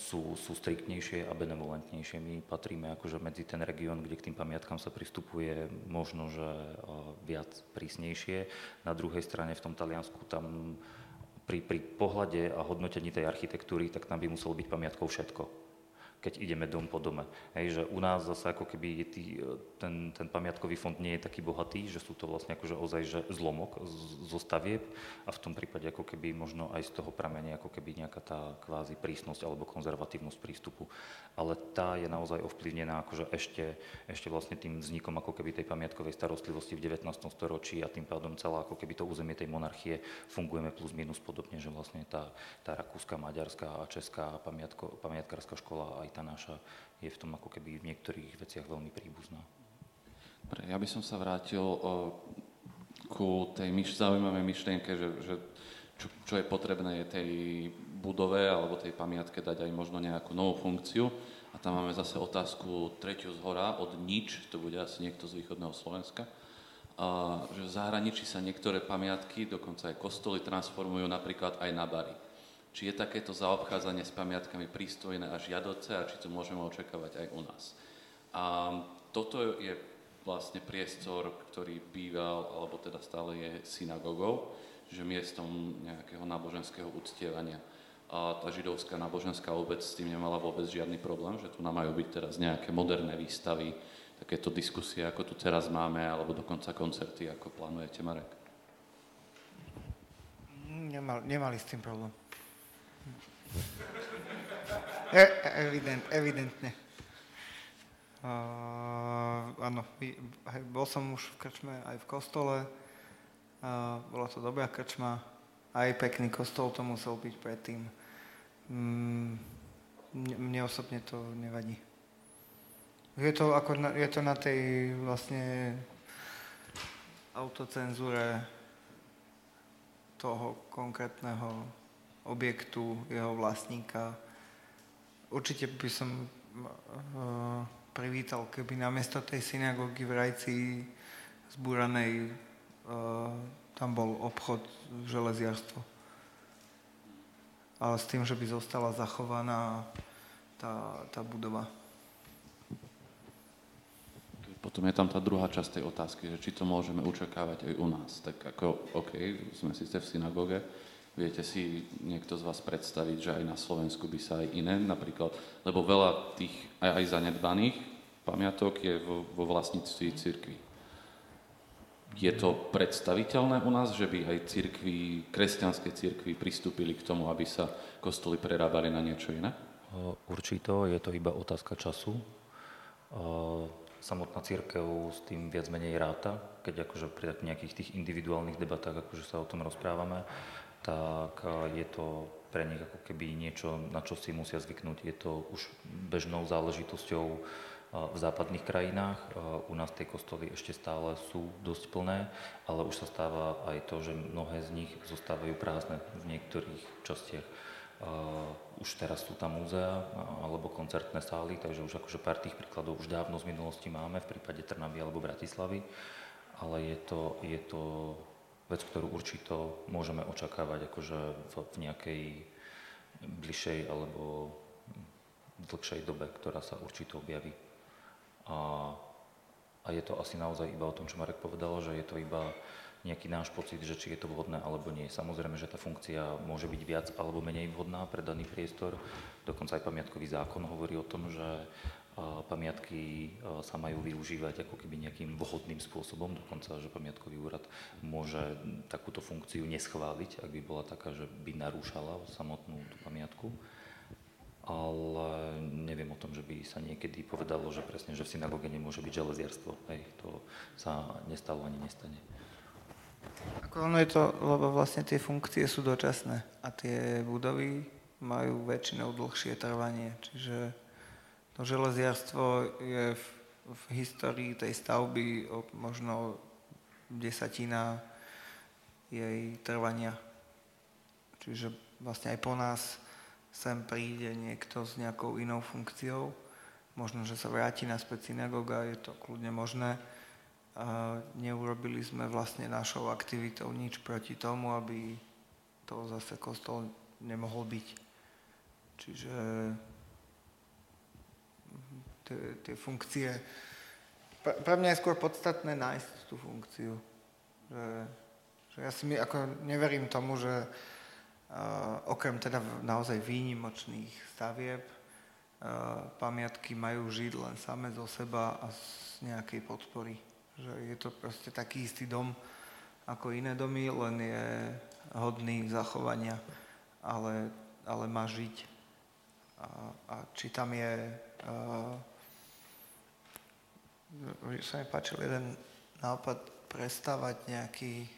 sú, sú striktnejšie a benevolentnejšie. My patríme akože medzi ten región, kde k tým pamiatkám sa pristupuje možno, že viac prísnejšie. Na druhej strane v tom Taliansku tam pri, pri pohľade a hodnotení tej architektúry, tak tam by muselo byť pamiatkou všetko keď ideme dom po dome. Hej, že u nás zase ako keby tý, ten, ten pamiatkový fond nie je taký bohatý, že sú to vlastne akože ozaj že zlomok zo stavieb a v tom prípade ako keby možno aj z toho pramene ako keby nejaká tá kvázi prísnosť alebo konzervatívnosť prístupu. Ale tá je naozaj ovplyvnená akože ešte, ešte vlastne tým vznikom ako keby tej pamiatkovej starostlivosti v 19. storočí a tým pádom celá ako keby to územie tej monarchie fungujeme plus minus podobne, že vlastne tá, tá rakúska, maďarská a česká pamiatko, pamiatkárska škola aj tá naša je v tom ako keby v niektorých veciach veľmi príbuzná. Ja by som sa vrátil o, ku tej myš, zaujímavej myšlienke, že, že čo, čo je potrebné je tej budove alebo tej pamiatke dať aj možno nejakú novú funkciu. A tam máme zase otázku tretiu z hora od nič, to bude asi niekto z východného Slovenska, že v zahraničí sa niektoré pamiatky, dokonca aj kostoly, transformujú napríklad aj na bary či je takéto zaobchádzanie s pamiatkami prístojné a žiadoce a či to môžeme očakávať aj u nás. A toto je vlastne priestor, ktorý býval, alebo teda stále je synagogou, že miestom nejakého náboženského uctievania. A tá židovská náboženská obec s tým nemala vôbec žiadny problém, že tu nám majú byť teraz nejaké moderné výstavy, takéto diskusie, ako tu teraz máme, alebo dokonca koncerty, ako plánujete, Marek? Nemal, nemali s tým problém. E, evident, evidentne. Uh, áno, bol som už v krčme aj v kostole. Uh, bola to dobrá krčma. Aj pekný kostol to musel byť predtým. Mm, mne osobne to nevadí. Je to, ako na, je to na tej vlastne autocenzúre toho konkrétneho objektu, jeho vlastníka. Určite by som uh, privítal, keby namiesto tej synagógy v Rajci zbúranej uh, tam bol obchod, železiarstvo. Ale s tým, že by zostala zachovaná tá, tá budova. Potom je tam tá druhá časť tej otázky, že či to môžeme očakávať aj u nás. Tak ako, OK, sme síce v synagóge, viete si niekto z vás predstaviť, že aj na Slovensku by sa aj iné, napríklad, lebo veľa tých aj, zanedbaných pamiatok je vo, vo vlastníctví cirkvi. Je to predstaviteľné u nás, že by aj cirkvi, kresťanské cirkvi pristúpili k tomu, aby sa kostoly prerábali na niečo iné? Určito, je to iba otázka času samotná církev s tým viac menej ráta, keď akože pri nejakých tých individuálnych debatách, akože sa o tom rozprávame, tak je to pre nich ako keby niečo, na čo si musia zvyknúť. Je to už bežnou záležitosťou v západných krajinách. U nás tie kostoly ešte stále sú dosť plné, ale už sa stáva aj to, že mnohé z nich zostávajú prázdne v niektorých častiach už teraz sú tam múzea alebo koncertné sály, takže už akože pár tých príkladov už dávno z minulosti máme v prípade Trnavy alebo Bratislavy, ale je to, je to vec, ktorú určito môžeme očakávať akože v, v nejakej bližšej alebo dlhšej dobe, ktorá sa určito objaví. A, a je to asi naozaj iba o tom, čo Marek povedal, že je to iba nejaký náš pocit, že či je to vhodné alebo nie. Samozrejme, že tá funkcia môže byť viac alebo menej vhodná pre daný priestor. Dokonca aj pamiatkový zákon hovorí o tom, že pamiatky sa majú využívať ako keby nejakým vhodným spôsobom, dokonca, že pamiatkový úrad môže takúto funkciu neschváliť, ak by bola taká, že by narúšala samotnú tú pamiatku. Ale neviem o tom, že by sa niekedy povedalo, že presne, že v synagóge nemôže byť železiarstvo. Hej, to sa nestalo ani nestane. Ako ono je to, lebo vlastne tie funkcie sú dočasné a tie budovy majú väčšinou dlhšie trvanie, čiže to železiarstvo je v, v histórii tej stavby možno desatina jej trvania. Čiže vlastne aj po nás sem príde niekto s nejakou inou funkciou, možno, že sa vráti naspäť synagóga, je to kľudne možné, a neurobili sme vlastne našou aktivitou nič proti tomu, aby to zase kostol nemohol byť. Čiže tie, funkcie... Pre, pre mňa je skôr podstatné nájsť tú funkciu. Že, že ja si my, ako neverím tomu, že uh, okrem teda naozaj výnimočných stavieb uh, pamiatky majú žiť len same zo seba a z nejakej podpory že je to proste taký istý dom ako iné domy, len je hodný zachovania, ale, ale má žiť. A, a či tam je... Uh, sa mi páčil jeden nápad prestávať nejaký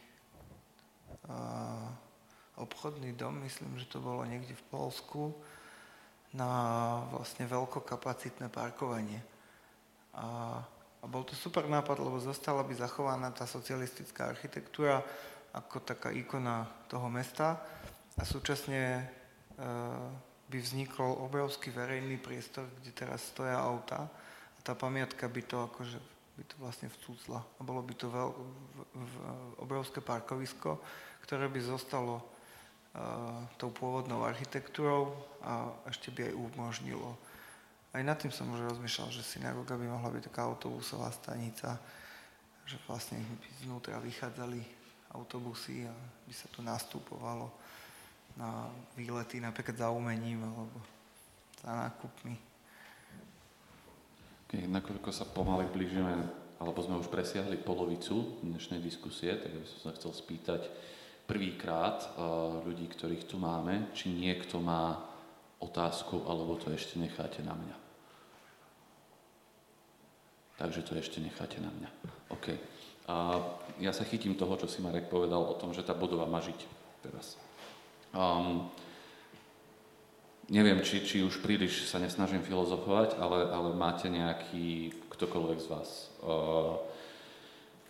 uh, obchodný dom, myslím, že to bolo niekde v Polsku, na vlastne veľkokapacitné parkovanie. A a bol to super nápad, lebo zostala by zachovaná tá socialistická architektúra ako taká ikona toho mesta. A súčasne e, by vznikol obrovský verejný priestor, kde teraz stoja auta tá pamiatka by to akože by to vlastne vcúcla. A bolo by to veľ, v, v, obrovské parkovisko, ktoré by zostalo uh, tou pôvodnou architektúrou a ešte by aj umožnilo aj nad tým som už rozmýšľal, že synagóga by mohla byť taká autobusová stanica, že vlastne by znútra vychádzali autobusy a by sa tu nastupovalo na výlety napríklad za umením alebo za nákupmi. Nakoľko sa pomaly blížime, alebo sme už presiahli polovicu dnešnej diskusie, tak by som sa chcel spýtať prvýkrát uh, ľudí, ktorých tu máme, či niekto má otázku, alebo to ešte necháte na mňa. Takže to ešte necháte na mňa. OK. A ja sa chytím toho, čo si Marek povedal o tom, že tá budova má žiť teraz. Um, neviem, či, či už príliš sa nesnažím filozofovať, ale, ale máte nejaký, ktokoľvek z vás, uh,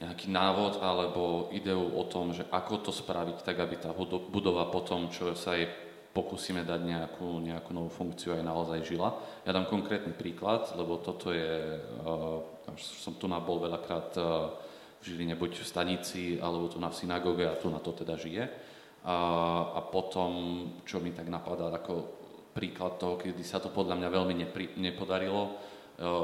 nejaký návod alebo ideu o tom, že ako to spraviť tak, aby tá budova potom, čo sa jej pokúsime dať nejakú, nejakú novú funkciu aj naozaj žila. Ja dám konkrétny príklad, lebo toto je, uh, som tu bol veľakrát uh, v Žiline buď v stanici, alebo tu na v synagóge a tu na to teda žije. A, a potom, čo mi tak napadá ako príklad toho, kedy sa to podľa mňa veľmi nepri, nepodarilo,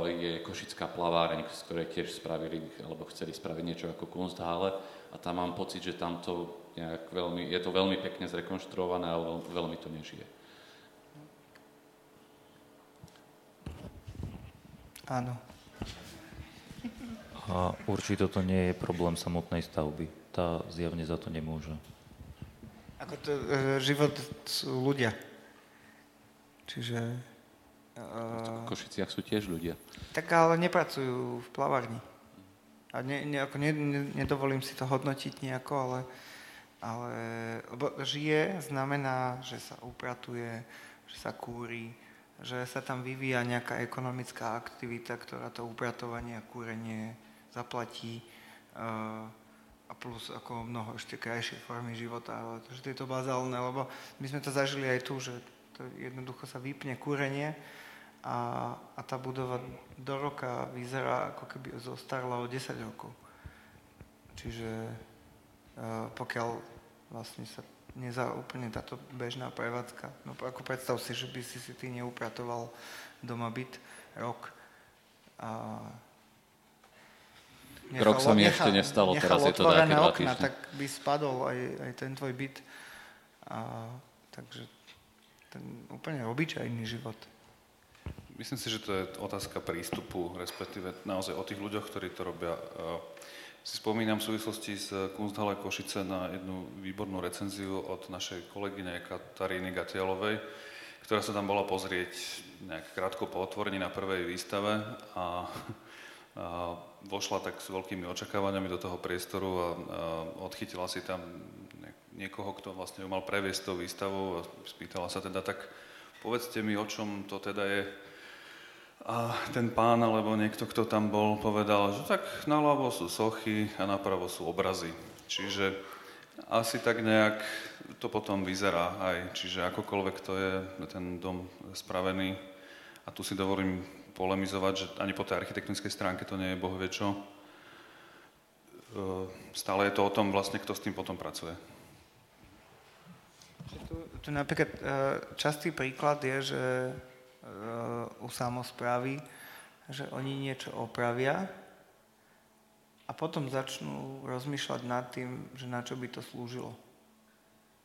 je Košická plaváreň, z ktorej tiež spravili, alebo chceli spraviť niečo ako Kunsthalle a tam mám pocit, že tam to nejak veľmi, je to veľmi pekne zrekonštruované, ale veľmi to nežije. Áno. A určite to nie je problém samotnej stavby. Tá zjavne za to nemôže. Ako to, e, život sú ľudia. Čiže v Košiciach sú tiež ľudia. Tak ale nepracujú v plavárni. A ne, ne, ako ne, ne, nedovolím si to hodnotiť nejako, ale, ale lebo žije znamená, že sa upratuje, že sa kúri, že sa tam vyvíja nejaká ekonomická aktivita, ktorá to upratovanie a kúrenie zaplatí uh, a plus ako mnoho ešte krajšie formy života, ale to, že je to bazálne, lebo my sme to zažili aj tu, že to jednoducho sa vypne kúrenie a, a tá budova do roka vyzerá ako keby zostarla o 10 rokov. Čiže uh, pokiaľ vlastne sa nezá úplne táto bežná prevádzka, no ako predstav si, že by si si ty neupratoval doma byt rok a nechal, Rok sa mi nechal, ešte nestalo, teraz je to také okna, tak by spadol aj, aj ten tvoj byt. A, takže ten úplne obyčajný život. Myslím si, že to je otázka prístupu, respektíve naozaj o tých ľuďoch, ktorí to robia. Si spomínam v súvislosti s Kunsthalle Košice na jednu výbornú recenziu od našej kolegyne Kataríny Gatialovej, ktorá sa tam bola pozrieť nejak krátko po otvorení na prvej výstave a, a vošla tak s veľkými očakávaniami do toho priestoru a, a odchytila si tam niekoho, kto vlastne ju mal previesť tou výstavou a spýtala sa teda, tak povedzte mi, o čom to teda je a ten pán alebo niekto, kto tam bol, povedal, že tak naľavo sú sochy a napravo sú obrazy. Čiže asi tak nejak to potom vyzerá aj. Čiže akokoľvek to je ten dom spravený, a tu si dovolím polemizovať, že ani po tej architektonickej stránke to nie je bohvie čo. E, stále je to o tom vlastne, kto s tým potom pracuje. Tu, tu napríklad e, častý príklad je, že u samozprávy, že oni niečo opravia a potom začnú rozmýšľať nad tým, že na čo by to slúžilo.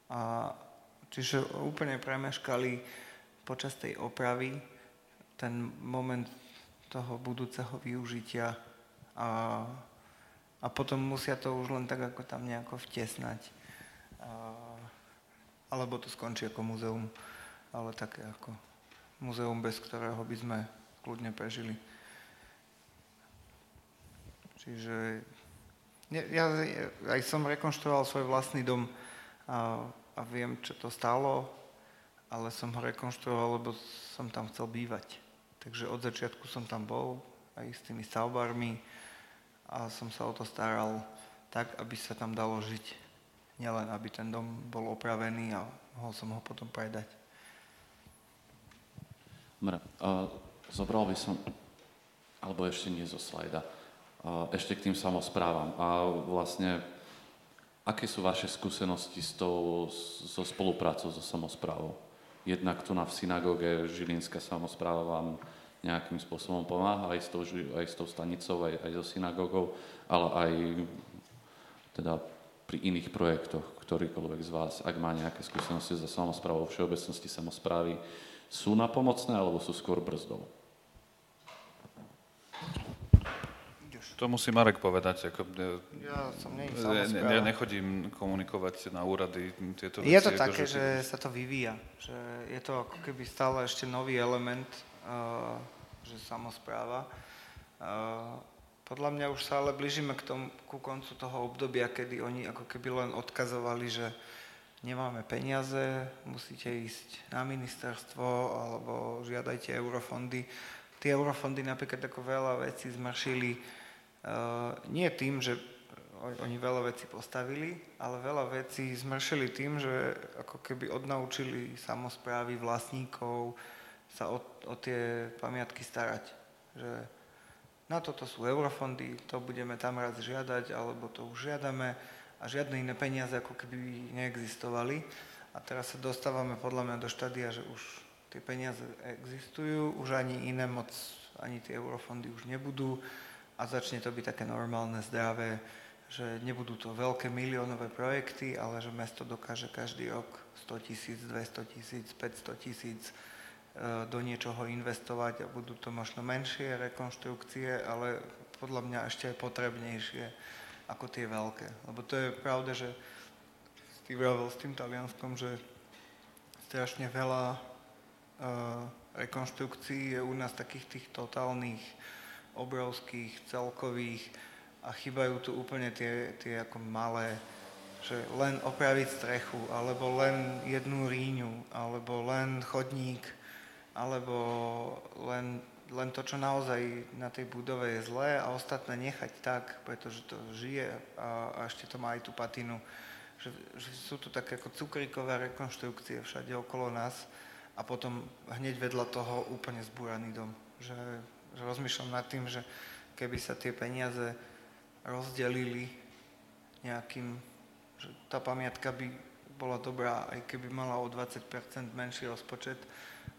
A čiže úplne premeškali počas tej opravy ten moment toho budúceho využitia a, a potom musia to už len tak ako tam nejako vtesnať. A, alebo to skončí ako muzeum, ale také ako muzeum, bez ktorého by sme kľudne prežili. Čiže ja, aj som rekonštruoval svoj vlastný dom a, a viem, čo to stalo, ale som ho rekonštruoval, lebo som tam chcel bývať. Takže od začiatku som tam bol aj s tými stavbármi a som sa o to staral tak, aby sa tam dalo žiť. Nielen, aby ten dom bol opravený a mohol som ho potom predať. Dobre, uh, zobral by som, alebo ešte nie zo slajda, uh, ešte k tým samozprávam. A vlastne, aké sú vaše skúsenosti s tou, so spoluprácou so samozprávou? Jednak tu na v synagóge Žilinská samozpráva vám nejakým spôsobom pomáha, aj s tou, aj s tou stanicou, aj, aj so synagógou, ale aj teda pri iných projektoch, ktorýkoľvek z vás, ak má nejaké skúsenosti so samozprávou, všeobecnosti samozprávy, sú napomocné alebo sú skôr brzdou? To musí Marek povedať. Ako, ja som nie, ne, ne, nechodím komunikovať na úrady tieto veci. Je to také, že sa to vyvíja. Že je to ako keby stále ešte nový element, uh, že samozpráva. Uh, podľa mňa už sa ale blížime k tomu, ku koncu toho obdobia, kedy oni ako keby len odkazovali, že nemáme peniaze, musíte ísť na ministerstvo alebo žiadajte eurofondy. Tie eurofondy napríklad ako veľa vecí zmršili uh, nie tým, že oni veľa vecí postavili, ale veľa vecí zmršili tým, že ako keby odnaučili samozprávy vlastníkov sa o, o tie pamiatky starať. Že na toto sú eurofondy, to budeme tam raz žiadať, alebo to už žiadame a žiadne iné peniaze ako keby neexistovali. A teraz sa dostávame podľa mňa do štádia, že už tie peniaze existujú, už ani iné moc, ani tie eurofondy už nebudú a začne to byť také normálne, zdravé, že nebudú to veľké miliónové projekty, ale že mesto dokáže každý rok 100 tisíc, 200 tisíc, 500 tisíc do niečoho investovať a budú to možno menšie rekonštrukcie, ale podľa mňa ešte aj potrebnejšie ako tie veľké. Lebo to je pravda, že ty vravel s tým Talianskom, že strašne veľa uh, rekonštrukcií je u nás takých tých totálnych, obrovských, celkových a chýbajú tu úplne tie, tie ako malé, že len opraviť strechu, alebo len jednu ríňu, alebo len chodník, alebo len, len to, čo naozaj na tej budove je zlé a ostatné nechať tak, pretože to žije a, a ešte to má aj tú patinu. Že, že sú tu také ako cukríkové rekonštrukcie všade okolo nás a potom hneď vedľa toho úplne zbúraný dom. Že, že rozmýšľam nad tým, že keby sa tie peniaze rozdelili nejakým, že tá pamiatka by bola dobrá, aj keby mala o 20% menší rozpočet,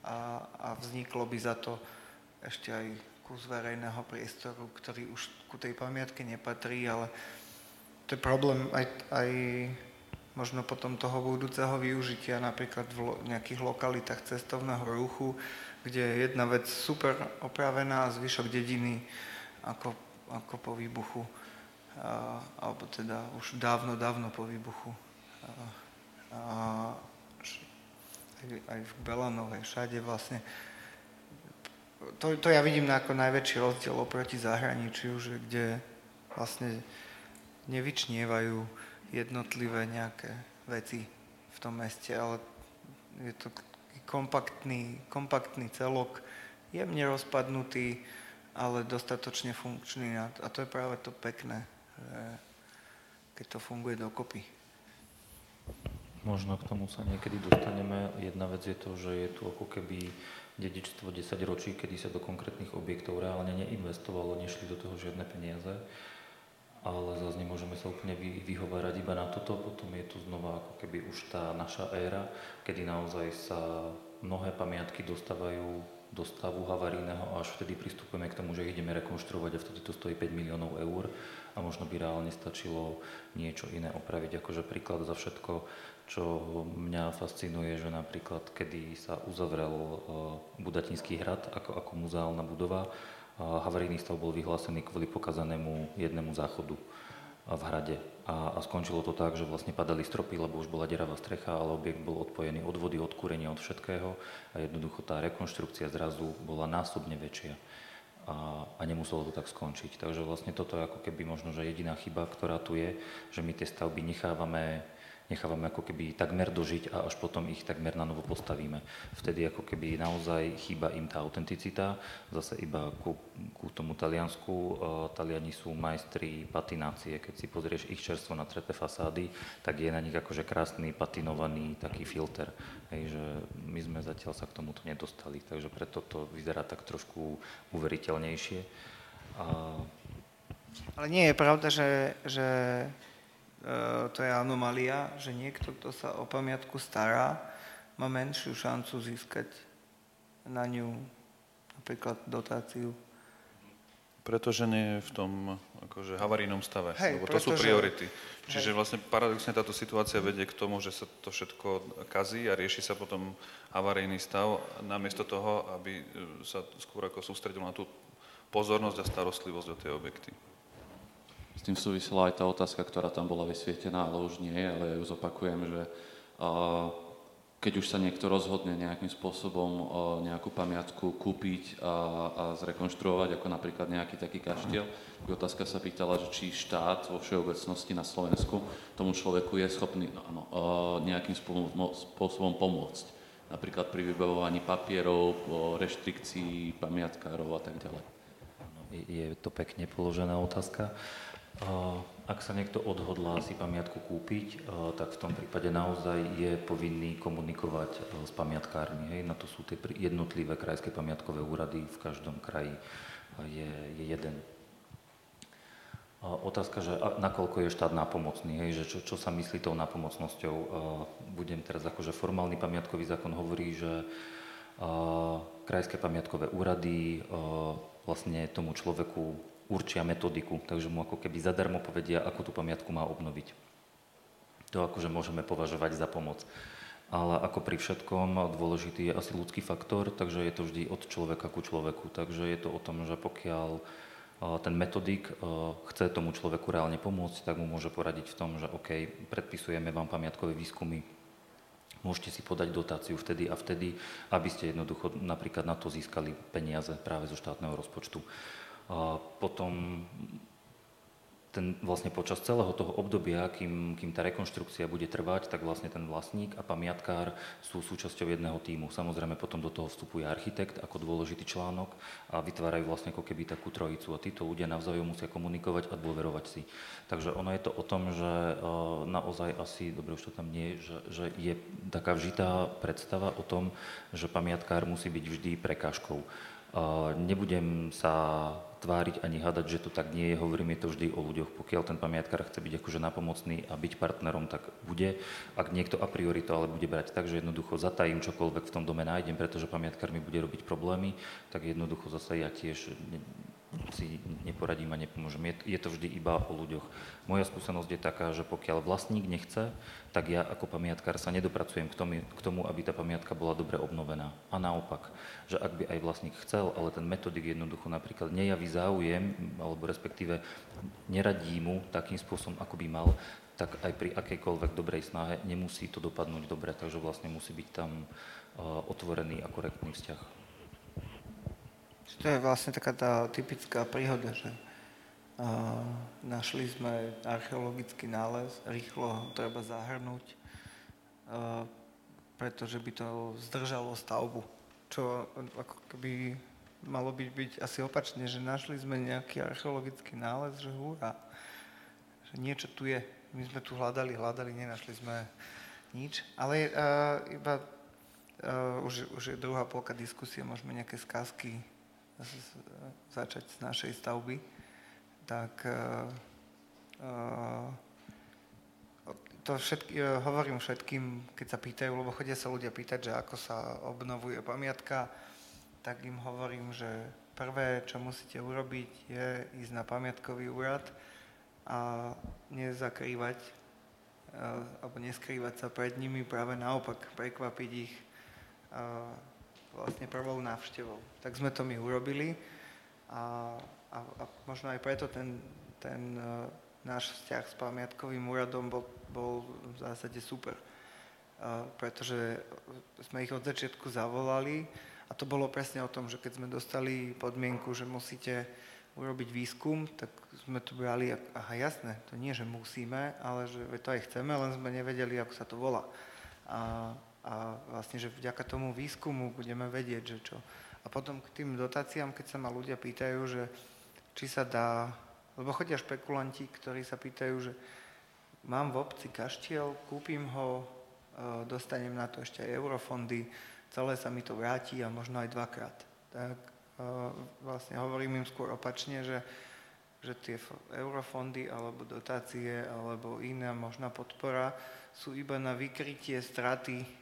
a, a vzniklo by za to ešte aj kus verejného priestoru, ktorý už ku tej pamiatke nepatrí, ale to je problém aj, aj možno potom toho budúceho využitia napríklad v lo, nejakých lokalitách cestovného ruchu, kde je jedna vec super opravená a zvyšok dediny ako, ako po výbuchu, a, alebo teda už dávno, dávno po výbuchu. A, a, aj v Belanove, všade vlastne. To, to ja vidím ako najväčší rozdiel oproti zahraničiu, že kde vlastne nevyčnievajú jednotlivé nejaké veci v tom meste, ale je to kompaktný, kompaktný celok, jemne rozpadnutý, ale dostatočne funkčný a, to je práve to pekné, keď to funguje dokopy. Možno k tomu sa niekedy dostaneme. Jedna vec je to, že je tu ako keby dedičstvo 10 ročí, kedy sa do konkrétnych objektov reálne neinvestovalo, nešli do toho žiadne peniaze. Ale zase nemôžeme sa úplne vy, vyhovárať iba na toto, potom je tu znova ako keby už tá naša éra, kedy naozaj sa mnohé pamiatky dostávajú do stavu havarijného a až vtedy pristupujeme k tomu, že ideme rekonštruovať a vtedy to stojí 5 miliónov eur a možno by reálne stačilo niečo iné opraviť. Akože príklad za všetko čo mňa fascinuje, že napríklad, kedy sa uzavrel uh, Budatinský hrad ako, ako muzeálna budova, havarijný stav bol vyhlásený kvôli pokazanému jednému záchodu v hrade. A, a skončilo to tak, že vlastne padali stropy, lebo už bola deravá strecha, ale objekt bol odpojený od vody, od kúrenia, od všetkého a jednoducho tá rekonštrukcia zrazu bola násobne väčšia. A, a nemuselo to tak skončiť. Takže vlastne toto je ako keby možno, že jediná chyba, ktorá tu je, že my tie stavby nechávame nechávame ako keby takmer dožiť a až potom ich takmer na novo postavíme. Vtedy ako keby naozaj chýba im tá autenticita, zase iba ku, ku tomu Taliansku. Uh, Taliani sú majstri patinácie, keď si pozrieš ich čerstvo na treté fasády, tak je na nich akože krásny patinovaný taký filter. Hej, že my sme zatiaľ sa k tomuto nedostali, takže preto to vyzerá tak trošku uveriteľnejšie. A... Ale nie je pravda, že, že E, to je anomália, že niekto, kto sa o pamiatku stará, má menšiu šancu získať na ňu napríklad dotáciu. Pretože nie je v tom akože, havarijnom stave, Hej, lebo to sú priority. Čiže hej. vlastne paradoxne táto situácia vedie k tomu, že sa to všetko kazí a rieši sa potom havarijný stav, namiesto toho, aby sa skôr ako sústredil na tú pozornosť a starostlivosť o tie objekty. S tým súvisela aj tá otázka, ktorá tam bola vysvietená, ale už nie, ale ja ju zopakujem, že keď už sa niekto rozhodne nejakým spôsobom nejakú pamiatku kúpiť a, a zrekonštruovať, ako napríklad nejaký taký kaštiel, otázka sa pýtala, že či štát vo všeobecnosti na Slovensku tomu človeku je schopný no, no, nejakým spôsobom pomôcť. Napríklad pri vybavovaní papierov, reštrikcií, pamiatkárov a tak ďalej. Je to pekne položená otázka. Ak sa niekto odhodlá si pamiatku kúpiť, tak v tom prípade naozaj je povinný komunikovať s pamiatkármi. Hej? Na to sú tie jednotlivé krajské pamiatkové úrady, v každom kraji je, je jeden. Otázka, že nakoľko je štát nápomocný, hej, že čo, čo sa myslí tou nápomocnosťou. Budem teraz akože formálny pamiatkový zákon hovorí, že krajské pamiatkové úrady vlastne tomu človeku určia metodiku, takže mu ako keby zadarmo povedia, ako tú pamiatku má obnoviť. To akože môžeme považovať za pomoc. Ale ako pri všetkom, dôležitý je asi ľudský faktor, takže je to vždy od človeka ku človeku. Takže je to o tom, že pokiaľ ten metodik chce tomu človeku reálne pomôcť, tak mu môže poradiť v tom, že OK, predpisujeme vám pamiatkové výskumy, môžete si podať dotáciu vtedy a vtedy, aby ste jednoducho napríklad na to získali peniaze práve zo štátneho rozpočtu. Potom ten vlastne počas celého toho obdobia, kým, kým tá rekonštrukcia bude trvať, tak vlastne ten vlastník a pamiatkár sú súčasťou jedného týmu. Samozrejme potom do toho vstupuje architekt ako dôležitý článok a vytvárajú vlastne ako keby takú trojicu a títo ľudia navzájom musia komunikovať a dôverovať si. Takže ono je to o tom, že uh, naozaj asi, dobre už to tam nie, že, že je taká vžitá predstava o tom, že pamiatkár musí byť vždy prekážkou. Uh, nebudem sa tváriť ani hádať, že to tak nie je. Hovorím, je to vždy o ľuďoch. Pokiaľ ten pamiatkár chce byť akože napomocný a byť partnerom, tak bude. Ak niekto a priori to ale bude brať tak, že jednoducho zatajím čokoľvek v tom dome nájdem, pretože pamiatkár mi bude robiť problémy, tak jednoducho zase ja tiež si neporadím a nepomôžem. Je, je to vždy iba o ľuďoch. Moja skúsenosť je taká, že pokiaľ vlastník nechce, tak ja ako pamiatkár sa nedopracujem k tomu, k tomu, aby tá pamiatka bola dobre obnovená. A naopak, že ak by aj vlastník chcel, ale ten metodik jednoducho napríklad nejaví záujem, alebo respektíve neradí mu takým spôsobom, ako by mal, tak aj pri akejkoľvek dobrej snahe nemusí to dopadnúť dobre, takže vlastne musí byť tam uh, otvorený a korektný vzťah. To je vlastne taká tá typická príhoda, že uh, našli sme archeologický nález, rýchlo ho treba zahrnúť, uh, pretože by to zdržalo stavbu. Čo ako keby malo byť, byť asi opačne, že našli sme nejaký archeologický nález, že húra, že niečo tu je. My sme tu hľadali, hľadali, nenašli sme nič. Ale uh, iba uh, už, už je druhá polka diskusie, môžeme nejaké skázky začať z našej stavby, tak uh, to všetky, uh, hovorím všetkým, keď sa pýtajú, lebo chodia sa ľudia pýtať, že ako sa obnovuje pamiatka, tak im hovorím, že prvé, čo musíte urobiť, je ísť na pamiatkový úrad a nezakrývať alebo neskrývať sa pred nimi, práve naopak prekvapiť ich vlastne prvou návštevou. Tak sme to my urobili a, a, a možno aj preto ten, ten uh, náš vzťah s pamiatkovým úradom bol, bol v zásade super. Uh, pretože sme ich od začiatku zavolali a to bolo presne o tom, že keď sme dostali podmienku, že musíte urobiť výskum, tak sme to brali, aha jasné, to nie, že musíme, ale že to aj chceme, len sme nevedeli, ako sa to volá. A, a vlastne, že vďaka tomu výskumu budeme vedieť, že čo. A potom k tým dotáciám, keď sa ma ľudia pýtajú, že či sa dá, lebo chodia špekulanti, ktorí sa pýtajú, že mám v obci kaštiel, kúpim ho, e, dostanem na to ešte aj eurofondy, celé sa mi to vráti a možno aj dvakrát. Tak e, vlastne hovorím im skôr opačne, že, že tie eurofondy alebo dotácie alebo iná možná podpora sú iba na vykrytie straty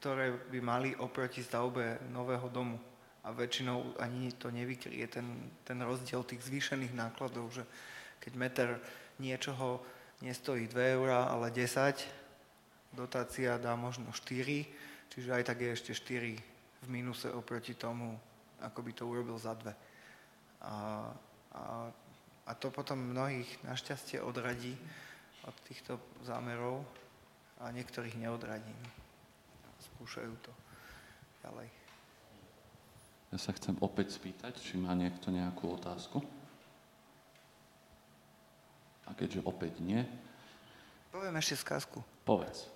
ktoré by mali oproti stavbe nového domu. A väčšinou ani to nevykrie ten, ten rozdiel tých zvýšených nákladov, že keď meter niečoho nestojí 2 eurá, ale 10, dotácia dá možno 4, čiže aj tak je ešte 4 v mínuse oproti tomu, ako by to urobil za 2. A, a, a to potom mnohých našťastie odradí od týchto zámerov a niektorých neodradí skúšajú to ďalej. Ja sa chcem opäť spýtať, či má niekto nejakú otázku. A keďže opäť nie... Poviem ešte skázku. Povedz.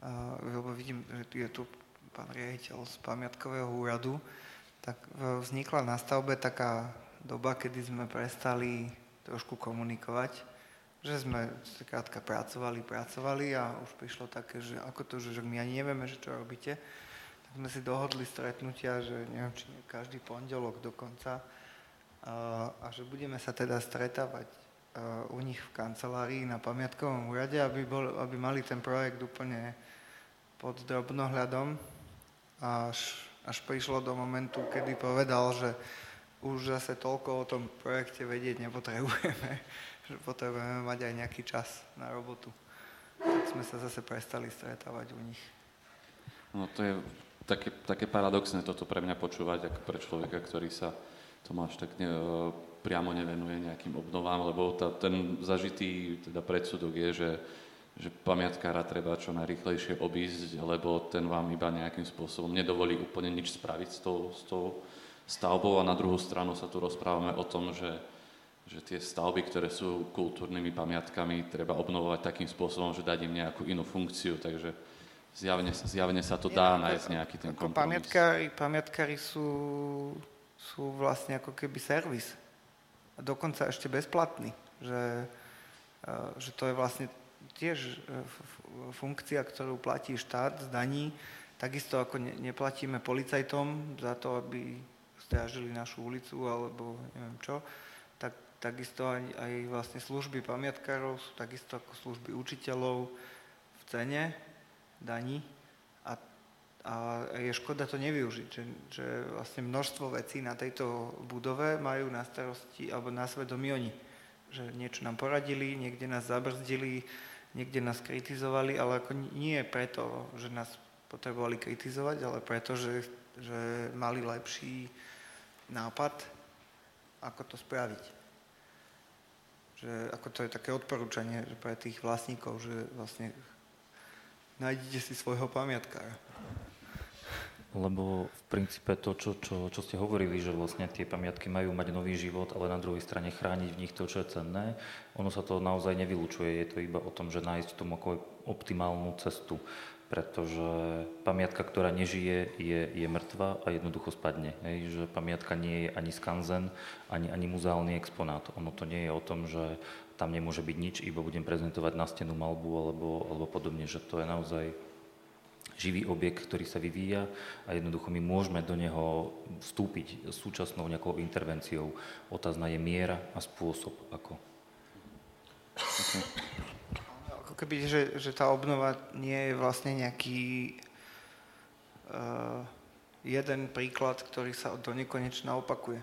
Uh, lebo vidím, že je tu pán riaditeľ z pamiatkového úradu, tak vznikla na stavbe taká doba, kedy sme prestali trošku komunikovať, že sme skrátka pracovali, pracovali a už prišlo také, že ako to, že my ani nevieme, že čo robíte, tak sme si dohodli stretnutia, že neviem, či nie, každý pondelok dokonca a, a že budeme sa teda stretávať u nich v kancelárii na pamiatkovom úrade, aby, bol, aby mali ten projekt úplne pod drobnohľadom. Až, až prišlo do momentu, kedy povedal, že už zase toľko o tom projekte vedieť nepotrebujeme, že potrebujeme mať aj nejaký čas na robotu. Tak sme sa zase prestali stretávať u nich. No to je také, také paradoxné toto pre mňa počúvať, ako pre človeka, ktorý sa tomu až tak ne, priamo nevenuje nejakým obnovám, lebo tá, ten zažitý teda predsudok je, že, že pamiatkára treba čo najrychlejšie obísť, lebo ten vám iba nejakým spôsobom nedovolí úplne nič spraviť s tou, s tou stavbou a na druhú stranu sa tu rozprávame o tom, že, že tie stavby, ktoré sú kultúrnymi pamiatkami, treba obnovovať takým spôsobom, že dať im nejakú inú funkciu, takže zjavne, zjavne sa to dá nájsť nejaký ten kompromis. Pamiatkári, pamiatkári sú, sú vlastne ako keby servis. A dokonca ešte bezplatný. Že, že to je vlastne tiež e, funkcia, ktorú platí štát z daní, takisto ako neplatíme policajtom za to, aby strážili našu ulicu alebo neviem čo, takisto aj, aj vlastne služby pamiatkárov sú takisto ako služby učiteľov v cene daní a, a je škoda to nevyužiť, že, že vlastne množstvo vecí na tejto budove majú na starosti alebo na svedomí oni. Že niečo nám poradili, niekde nás zabrzdili, niekde nás kritizovali, ale ako nie preto, že nás potrebovali kritizovať, ale preto, že, že mali lepší nápad, ako to spraviť. Že, ako to je také odporúčanie pre tých vlastníkov, že vlastne nájdete si svojho pamiatkára. Lebo v princípe to, čo, čo, čo ste hovorili, že vlastne tie pamiatky majú mať nový život, ale na druhej strane chrániť v nich to, čo je cenné, ono sa to naozaj nevylučuje. Je to iba o tom, že nájsť tomu optimálnu cestu pretože pamiatka, ktorá nežije, je, je mŕtva a jednoducho spadne. Hej, že pamiatka nie je ani skanzen, ani, ani muzeálny exponát. Ono to nie je o tom, že tam nemôže byť nič, iba budem prezentovať na stenu malbu alebo, alebo podobne, že to je naozaj živý objekt, ktorý sa vyvíja a jednoducho my môžeme do neho vstúpiť súčasnou nejakou intervenciou. Otázna je miera a spôsob, ako. Okay keby, že, že tá obnova nie je vlastne nejaký uh, jeden príklad, ktorý sa do nekonečna opakuje.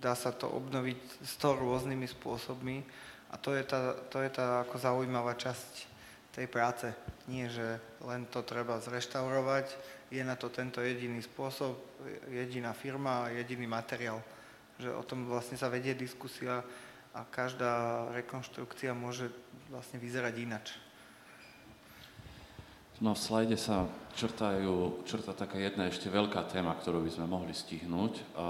Dá sa to obnoviť sto rôznymi spôsobmi a to je tá, to je tá ako zaujímavá časť tej práce. Nie, že len to treba zreštaurovať, je na to tento jediný spôsob, jediná firma, jediný materiál. Že o tom vlastne sa vedie diskusia a každá rekonštrukcia môže vlastne vyzerať inač. No v slajde sa črtajú, črta taká jedna ešte veľká téma, ktorú by sme mohli stihnúť. A,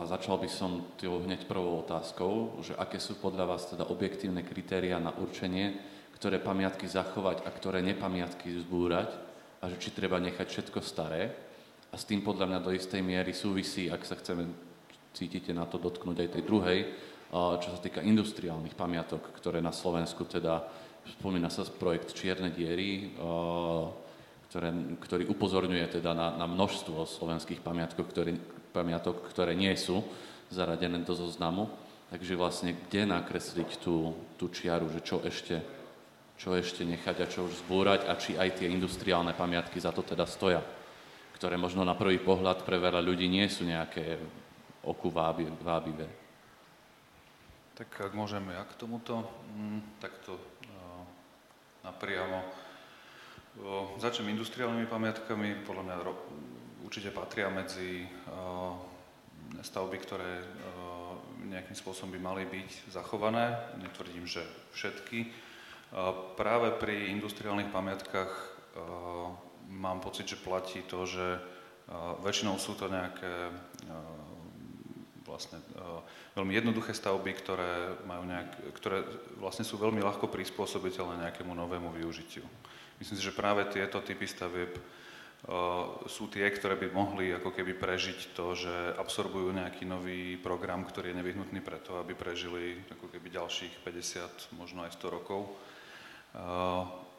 a začal by som tou hneď prvou otázkou, že aké sú podľa vás teda objektívne kritéria na určenie, ktoré pamiatky zachovať a ktoré nepamiatky zbúrať? A že či treba nechať všetko staré? A s tým podľa mňa do istej miery súvisí, ak sa chceme, cítite na to dotknúť aj tej druhej, čo sa týka industriálnych pamiatok, ktoré na Slovensku teda, spomína sa projekt Čierne diery, ktoré, ktorý upozorňuje teda na, na množstvo slovenských pamiatok ktoré, pamiatok, ktoré nie sú zaradené do zoznamu. Takže vlastne kde nakresliť tú, tú čiaru, že čo ešte, čo ešte nechať a čo už zbúrať a či aj tie industriálne pamiatky za to teda stoja, ktoré možno na prvý pohľad pre veľa ľudí nie sú nejaké oku vábivé. Tak ak môžem ja k tomuto, mm, takto napriamo. Začnem industriálnymi pamiatkami, podľa mňa určite patria medzi stavby, ktoré nejakým spôsobom by mali byť zachované. Netvrdím, že všetky. Práve pri industriálnych pamiatkách mám pocit, že platí to, že väčšinou sú to nejaké vlastne veľmi jednoduché stavby, ktoré, majú nejak, ktoré vlastne sú veľmi ľahko prispôsobiteľné nejakému novému využitiu. Myslím si, že práve tieto typy stavieb sú tie, ktoré by mohli ako keby prežiť to, že absorbujú nejaký nový program, ktorý je nevyhnutný preto, aby prežili ako keby ďalších 50, možno aj 100 rokov.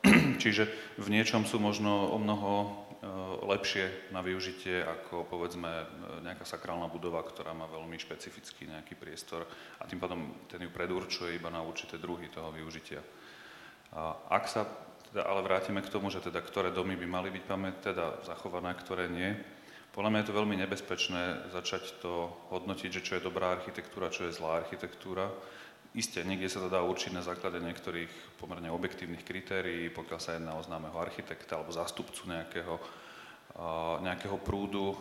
Čiže v niečom sú možno o mnoho lepšie na využitie ako povedzme nejaká sakrálna budova, ktorá má veľmi špecifický nejaký priestor a tým pádom ten ju predurčuje iba na určité druhy toho využitia. A ak sa teda ale vrátime k tomu, že teda ktoré domy by mali byť pamäť, teda zachované, ktoré nie. Podľa mňa je to veľmi nebezpečné začať to hodnotiť, že čo je dobrá architektúra, čo je zlá architektúra. Isté, niekde sa to dá určiť na základe niektorých pomerne objektívnych kritérií, pokiaľ sa jedná o známeho architekta alebo zástupcu nejakého, nejakého prúdu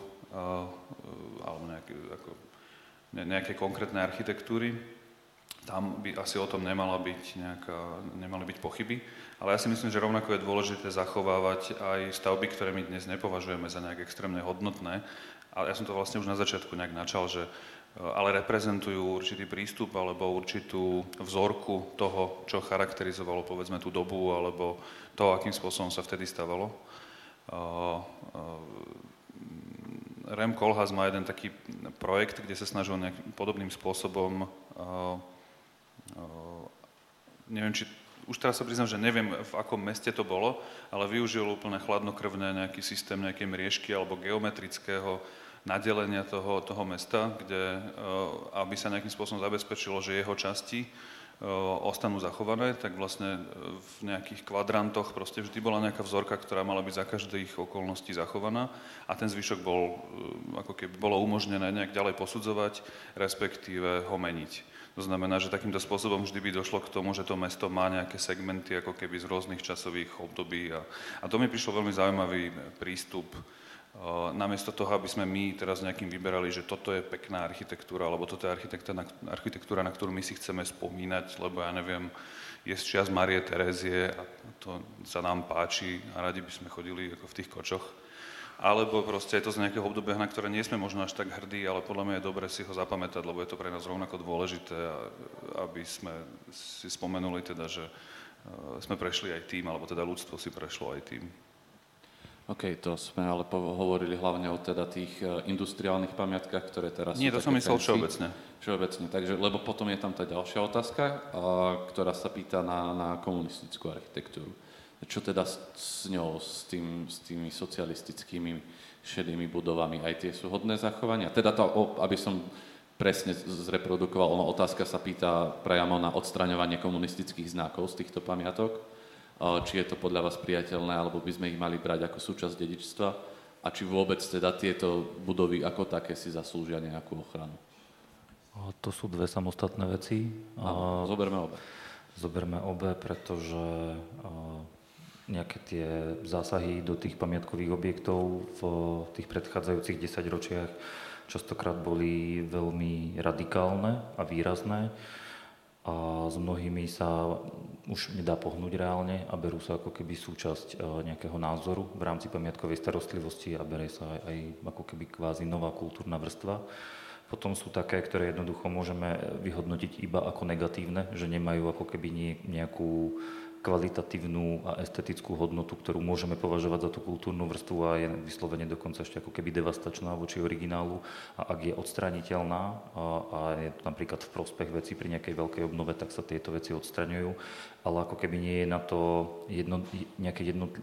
alebo nejaké, ako, nejaké konkrétnej architektúry. Tam by asi o tom nemala byť nejaká, nemali byť pochyby. Ale ja si myslím, že rovnako je dôležité zachovávať aj stavby, ktoré my dnes nepovažujeme za nejak extrémne hodnotné. Ale ja som to vlastne už na začiatku nejak načal, že ale reprezentujú určitý prístup alebo určitú vzorku toho, čo charakterizovalo povedzme tú dobu alebo to, akým spôsobom sa vtedy stavalo. Rem Koolhaas má jeden taký projekt, kde sa snažil nejakým podobným spôsobom neviem, či už teraz sa priznám, že neviem, v akom meste to bolo, ale využil úplne chladnokrvné nejaký systém nejakej mriežky alebo geometrického nadelenia toho, toho mesta, kde, eh, aby sa nejakým spôsobom zabezpečilo, že jeho časti eh, ostanú zachované, tak vlastne eh, v nejakých kvadrantoch proste vždy bola nejaká vzorka, ktorá mala byť za každých okolností zachovaná a ten zvyšok bol, ako keby bolo umožnené nejak ďalej posudzovať, respektíve ho meniť. To znamená, že takýmto spôsobom vždy by došlo k tomu, že to mesto má nejaké segmenty ako keby z rôznych časových období. A, a to mi prišlo veľmi zaujímavý prístup. Namiesto toho, aby sme my teraz nejakým vyberali, že toto je pekná architektúra, alebo toto je na, architektúra, na ktorú my si chceme spomínať, lebo ja neviem, je z čias Marie Terézie a to sa nám páči a radi by sme chodili ako v tých kočoch alebo proste je to z nejakého obdobia, na ktoré nie sme možno až tak hrdí, ale podľa mňa je dobre si ho zapamätať, lebo je to pre nás rovnako dôležité, aby sme si spomenuli teda, že e, sme prešli aj tým, alebo teda ľudstvo si prešlo aj tým. OK, to sme ale hovorili hlavne o teda tých e, industriálnych pamiatkách, ktoré teraz Nie, to som myslel všeobecne. Všeobecne, takže, lebo potom je tam tá ďalšia otázka, ktorá sa pýta na, na komunistickú architektúru čo teda s ňou, s, tým, s tými socialistickými šedými budovami, aj tie sú hodné zachovania? Teda to, aby som presne zreprodukoval, otázka sa pýta priamo na odstraňovanie komunistických znakov z týchto pamiatok, či je to podľa vás priateľné, alebo by sme ich mali brať ako súčasť dedičstva a či vôbec teda tieto budovy ako také si zaslúžia nejakú ochranu. To sú dve samostatné veci. Áno, zoberme obe. Zoberme obe, pretože nejaké tie zásahy do tých pamiatkových objektov v tých predchádzajúcich desaťročiach častokrát boli veľmi radikálne a výrazné a s mnohými sa už nedá pohnúť reálne a berú sa ako keby súčasť e, nejakého názoru v rámci pamiatkovej starostlivosti a bere sa aj, aj ako keby kvázi nová kultúrna vrstva. Potom sú také, ktoré jednoducho môžeme vyhodnotiť iba ako negatívne, že nemajú ako keby nejakú kvalitatívnu a estetickú hodnotu, ktorú môžeme považovať za tú kultúrnu vrstvu a je vyslovene dokonca ešte ako keby devastačná voči originálu. A ak je odstraniteľná a, a je to napríklad v prospech veci pri nejakej veľkej obnove, tak sa tieto veci odstraňujú. Ale ako keby nie je na to jedno, nejaké jedno,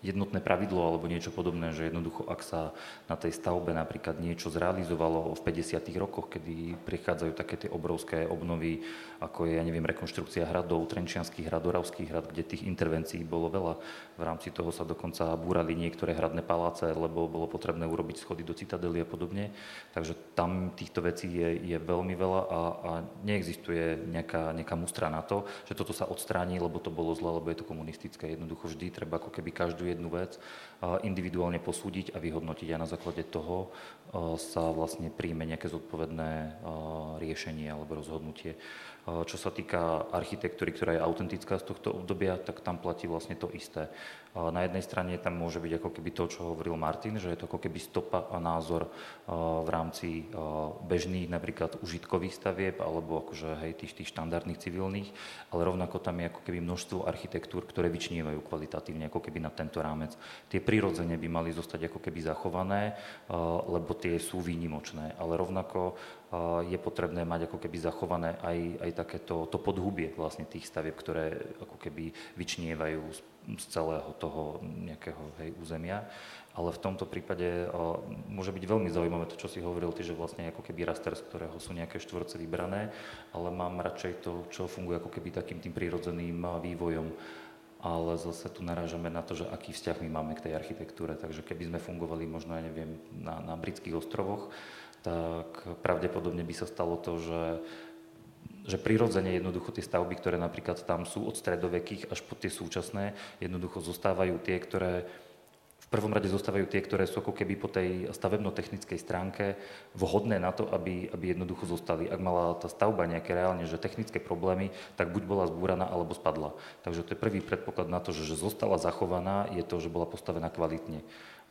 jednotné pravidlo alebo niečo podobné, že jednoducho ak sa na tej stavbe napríklad niečo zrealizovalo v 50. rokoch, kedy prichádzajú také tie obrovské obnovy, ako je, ja neviem, rekonštrukcia hradov, Trenčianských hrad, Oravských hrad, kde tých intervencií bolo veľa. V rámci toho sa dokonca búrali niektoré hradné paláce, lebo bolo potrebné urobiť schody do citadely a podobne. Takže tam týchto vecí je, je veľmi veľa a, a neexistuje nejaká, nejaká mustra na to, že toto sa odstráni, lebo to bolo zle, lebo je to komunistické. Jednoducho vždy treba ako keby každú jednu vec individuálne posúdiť a vyhodnotiť a na základe toho sa vlastne príjme nejaké zodpovedné riešenie alebo rozhodnutie. Čo sa týka architektúry, ktorá je autentická z tohto obdobia, tak tam platí vlastne to isté. Na jednej strane tam môže byť ako keby to, čo hovoril Martin, že je to ako keby stopa a názor v rámci bežných napríklad užitkových stavieb alebo akože hej, tých, tých štandardných civilných, ale rovnako tam je ako keby množstvo architektúr, ktoré vyčnívajú kvalitatívne ako keby na tento rámec. Tie prirodzene by mali zostať ako keby zachované, lebo tie sú výnimočné, ale rovnako je potrebné mať ako keby zachované aj, aj takéto to podhubie vlastne tých stavieb, ktoré ako keby vyčnievajú z, z celého toho nejakého hej, územia. Ale v tomto prípade o, môže byť veľmi zaujímavé to, čo si hovoril ty, že vlastne ako keby raster, z ktorého sú nejaké štvorce vybrané, ale mám radšej to, čo funguje ako keby takým tým prírodzeným vývojom ale zase tu narážame na to, že aký vzťah my máme k tej architektúre. Takže keby sme fungovali možno, ja neviem, na, na britských ostrovoch, tak pravdepodobne by sa stalo to, že že prirodzene jednoducho tie stavby, ktoré napríklad tam sú od stredovekých až po tie súčasné, jednoducho zostávajú tie, ktoré v prvom rade zostávajú tie, ktoré sú ako keby po tej stavebno-technickej stránke vhodné na to, aby, aby jednoducho zostali. Ak mala tá stavba nejaké reálne, že technické problémy, tak buď bola zbúraná, alebo spadla. Takže to je prvý predpoklad na to, že, že zostala zachovaná, je to, že bola postavená kvalitne.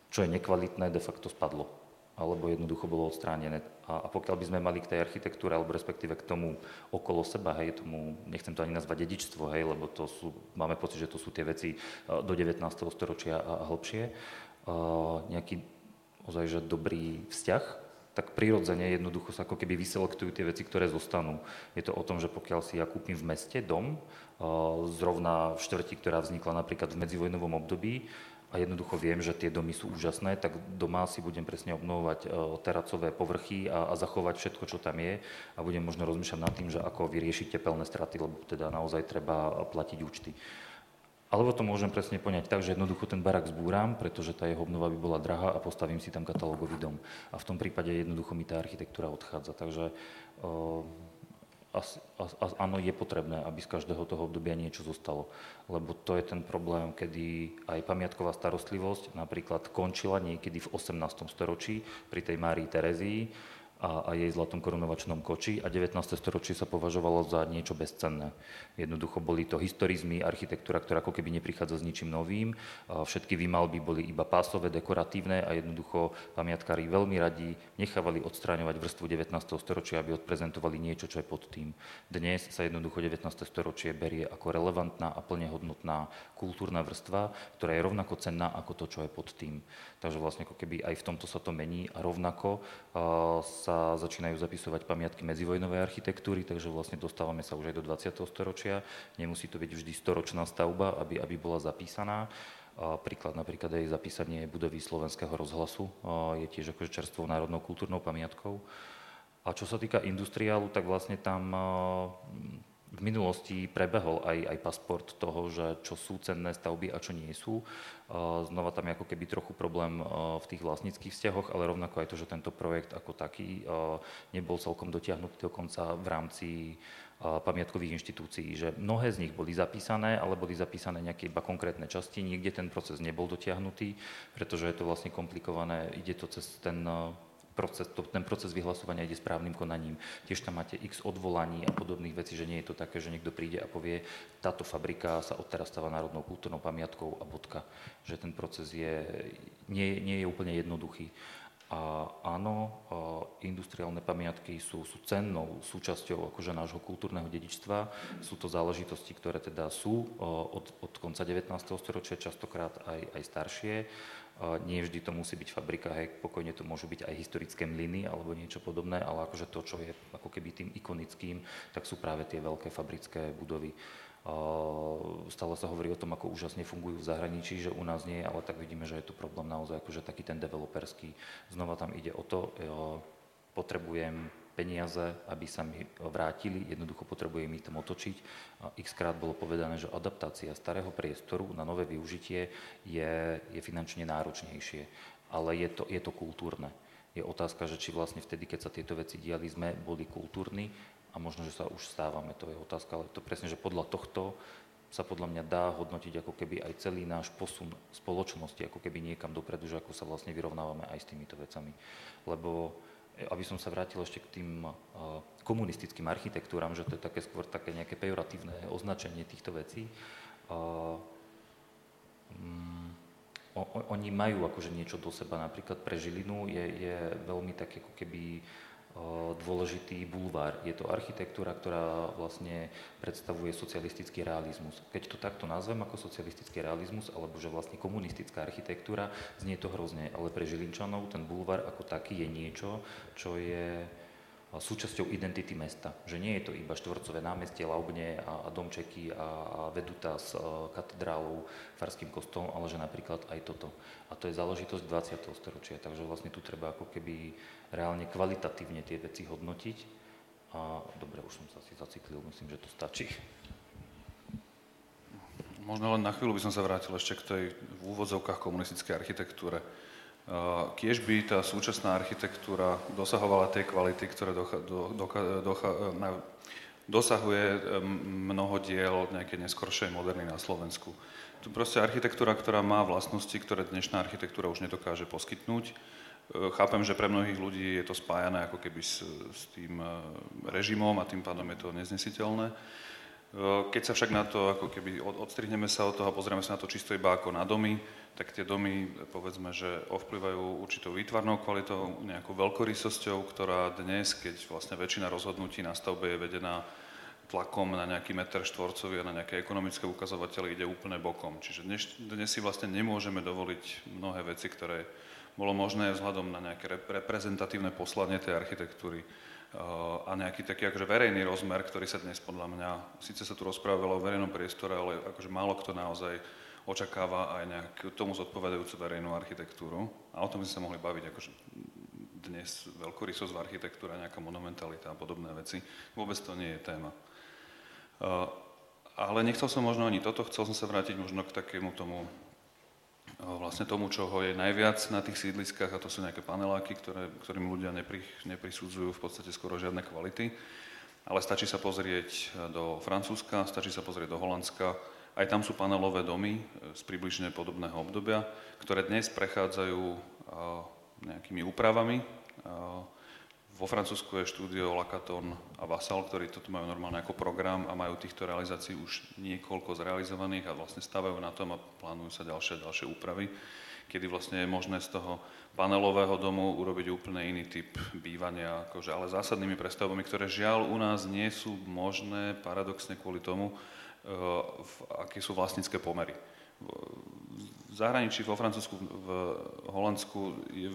Čo je nekvalitné, de facto spadlo alebo jednoducho bolo odstránené. A, a pokiaľ by sme mali k tej architektúre, alebo respektíve k tomu okolo seba, hej, tomu, nechcem to ani nazvať dedičstvo, hej, lebo to sú, máme pocit, že to sú tie veci e, do 19. storočia a, a hlbšie, a nejaký ozaj, že dobrý vzťah, tak prirodzene jednoducho sa ako keby vyselektujú tie veci, ktoré zostanú. Je to o tom, že pokiaľ si ja kúpim v meste dom, zrovna v štvrti, ktorá vznikla napríklad v medzivojnovom období, a jednoducho viem, že tie domy sú úžasné, tak doma si budem presne obnovovať e, teracové povrchy a, a zachovať všetko, čo tam je a budem možno rozmýšľať nad tým, že ako vyriešiť tepelné straty, lebo teda naozaj treba platiť účty. Alebo to môžem presne poňať tak, že jednoducho ten barak zbúram, pretože tá jeho obnova by bola drahá a postavím si tam katalógový dom. A v tom prípade jednoducho mi tá architektúra odchádza. Takže as, as, as, áno, je potrebné, aby z každého toho obdobia niečo zostalo. Lebo to je ten problém, kedy aj pamiatková starostlivosť napríklad končila niekedy v 18. storočí pri tej Márii Terezii a, a jej zlatom korunovačnom koči a 19. storočie sa považovalo za niečo bezcenné. Jednoducho boli to historizmy, architektúra, ktorá ako keby neprichádza s ničím novým. A všetky výmalby boli iba pásové, dekoratívne a jednoducho pamiatkári veľmi radi nechávali odstráňovať vrstvu 19. storočia, aby odprezentovali niečo, čo je pod tým. Dnes sa jednoducho 19. storočie berie ako relevantná a plne hodnotná kultúrna vrstva, ktorá je rovnako cenná ako to, čo je pod tým. Takže vlastne ako keby aj v tomto sa to mení a rovnako uh, sa začínajú zapisovať pamiatky medzivojnovej architektúry, takže vlastne dostávame sa už aj do 20. storočia. Nemusí to byť vždy storočná stavba, aby, aby bola zapísaná. Príklad napríklad aj zapísanie budovy slovenského rozhlasu je tiež akože čerstvou národnou kultúrnou pamiatkou. A čo sa týka industriálu, tak vlastne tam v minulosti prebehol aj, aj pasport toho, že čo sú cenné stavby a čo nie sú. Znova tam je ako keby trochu problém v tých vlastníckých vzťahoch, ale rovnako aj to, že tento projekt ako taký nebol celkom dotiahnutý dokonca v rámci pamiatkových inštitúcií, že mnohé z nich boli zapísané, ale boli zapísané nejaké iba konkrétne časti, niekde ten proces nebol dotiahnutý, pretože je to vlastne komplikované, ide to cez ten proces, to, ten proces vyhlasovania ide správnym konaním. Tiež tam máte x odvolaní a podobných vecí, že nie je to také, že niekto príde a povie, táto fabrika sa odteraz stáva národnou kultúrnou pamiatkou a bodka. Že ten proces je, nie, nie je úplne jednoduchý. A áno, industriálne pamiatky sú, sú cennou súčasťou akože nášho kultúrneho dedičstva. Sú to záležitosti, ktoré teda sú od, od konca 19. storočia, častokrát aj, aj staršie. Nie vždy to musí byť fabrika, hej, pokojne to môžu byť aj historické mlyny alebo niečo podobné, ale akože to, čo je ako keby tým ikonickým, tak sú práve tie veľké fabrické budovy. Stále sa hovorí o tom, ako úžasne fungujú v zahraničí, že u nás nie, ale tak vidíme, že je tu problém naozaj akože taký ten developerský. Znova tam ide o to, potrebujem peniaze, aby sa mi vrátili, jednoducho potrebujem ich tam otočiť. X krát bolo povedané, že adaptácia starého priestoru na nové využitie je, je finančne náročnejšie, ale je to, je to kultúrne. Je otázka, že či vlastne vtedy, keď sa tieto veci diali, sme boli kultúrni a možno, že sa už stávame, to je otázka, ale to presne, že podľa tohto sa podľa mňa dá hodnotiť ako keby aj celý náš posun spoločnosti, ako keby niekam dopredu, že ako sa vlastne vyrovnávame aj s týmito vecami. Lebo aby som sa vrátil ešte k tým komunistickým architektúram, že to je také skôr také nejaké pejoratívne označenie týchto vecí. Mm, oni majú akože niečo do seba, napríklad pre Žilinu je, je veľmi tak ako keby dôležitý bulvár. Je to architektúra, ktorá vlastne predstavuje socialistický realizmus. Keď to takto nazvem ako socialistický realizmus, alebo že vlastne komunistická architektúra, znie to hrozne, ale pre Žilinčanov ten bulvár ako taký je niečo, čo je súčasťou identity mesta. Že nie je to iba štvorcové námestie, laubne a, a domčeky a, a veduta s a, katedrálou, farským kostolom, ale že napríklad aj toto. A to je záležitosť 20. storočia, takže vlastne tu treba ako keby reálne kvalitatívne tie veci hodnotiť. A dobre, už som sa si zaciklil, myslím, že to stačí. Možno len na chvíľu by som sa vrátil ešte k tej v úvodzovkách komunistickej architektúre. Kiež by tá súčasná architektúra dosahovala tej kvality, ktoré docha, do, docha, docha, na, dosahuje mnoho diel nejakej neskoršej moderny na Slovensku. Tu proste architektúra, ktorá má vlastnosti, ktoré dnešná architektúra už nedokáže poskytnúť. E, chápem, že pre mnohých ľudí je to spájané ako keby s, s tým e, režimom a tým pádom je to neznesiteľné. Keď sa však na to, ako keby odstrihneme sa od toho a pozrieme sa na to čisto iba ako na domy, tak tie domy, povedzme, že ovplyvajú určitou výtvarnou kvalitou, nejakou veľkorysosťou, ktorá dnes, keď vlastne väčšina rozhodnutí na stavbe je vedená tlakom na nejaký meter štvorcový a na nejaké ekonomické ukazovatele ide úplne bokom. Čiže dnes, dnes si vlastne nemôžeme dovoliť mnohé veci, ktoré bolo možné vzhľadom na nejaké reprezentatívne poslanie tej architektúry a nejaký taký akože verejný rozmer, ktorý sa dnes podľa mňa, síce sa tu rozpráva o verejnom priestore, ale akože málo kto naozaj očakáva aj nejakú tomu zodpovedajúcu verejnú architektúru. A o tom by sme sa mohli baviť, akože dnes veľkorysosť v architektúre, nejaká monumentalita a podobné veci. Vôbec to nie je téma. Ale nechcel som možno ani toto, chcel som sa vrátiť možno k takému tomu vlastne tomu, čo je najviac na tých sídliskách, a to sú nejaké paneláky, ktoré, ktorým ľudia nepri, neprisudzujú v podstate skoro žiadne kvality. Ale stačí sa pozrieť do Francúzska, stačí sa pozrieť do Holandska. Aj tam sú panelové domy z približne podobného obdobia, ktoré dnes prechádzajú nejakými úpravami vo Francúzsku je štúdio Lakaton a Vassal, ktorí toto majú normálne ako program a majú týchto realizácií už niekoľko zrealizovaných a vlastne stavajú na tom a plánujú sa ďalšie ďalšie úpravy, kedy vlastne je možné z toho panelového domu urobiť úplne iný typ bývania, akože, ale zásadnými prestavbami, ktoré žiaľ u nás nie sú možné paradoxne kvôli tomu, uh, aké sú vlastnícke pomery. v zahraničí, vo Francúzsku, v Holandsku je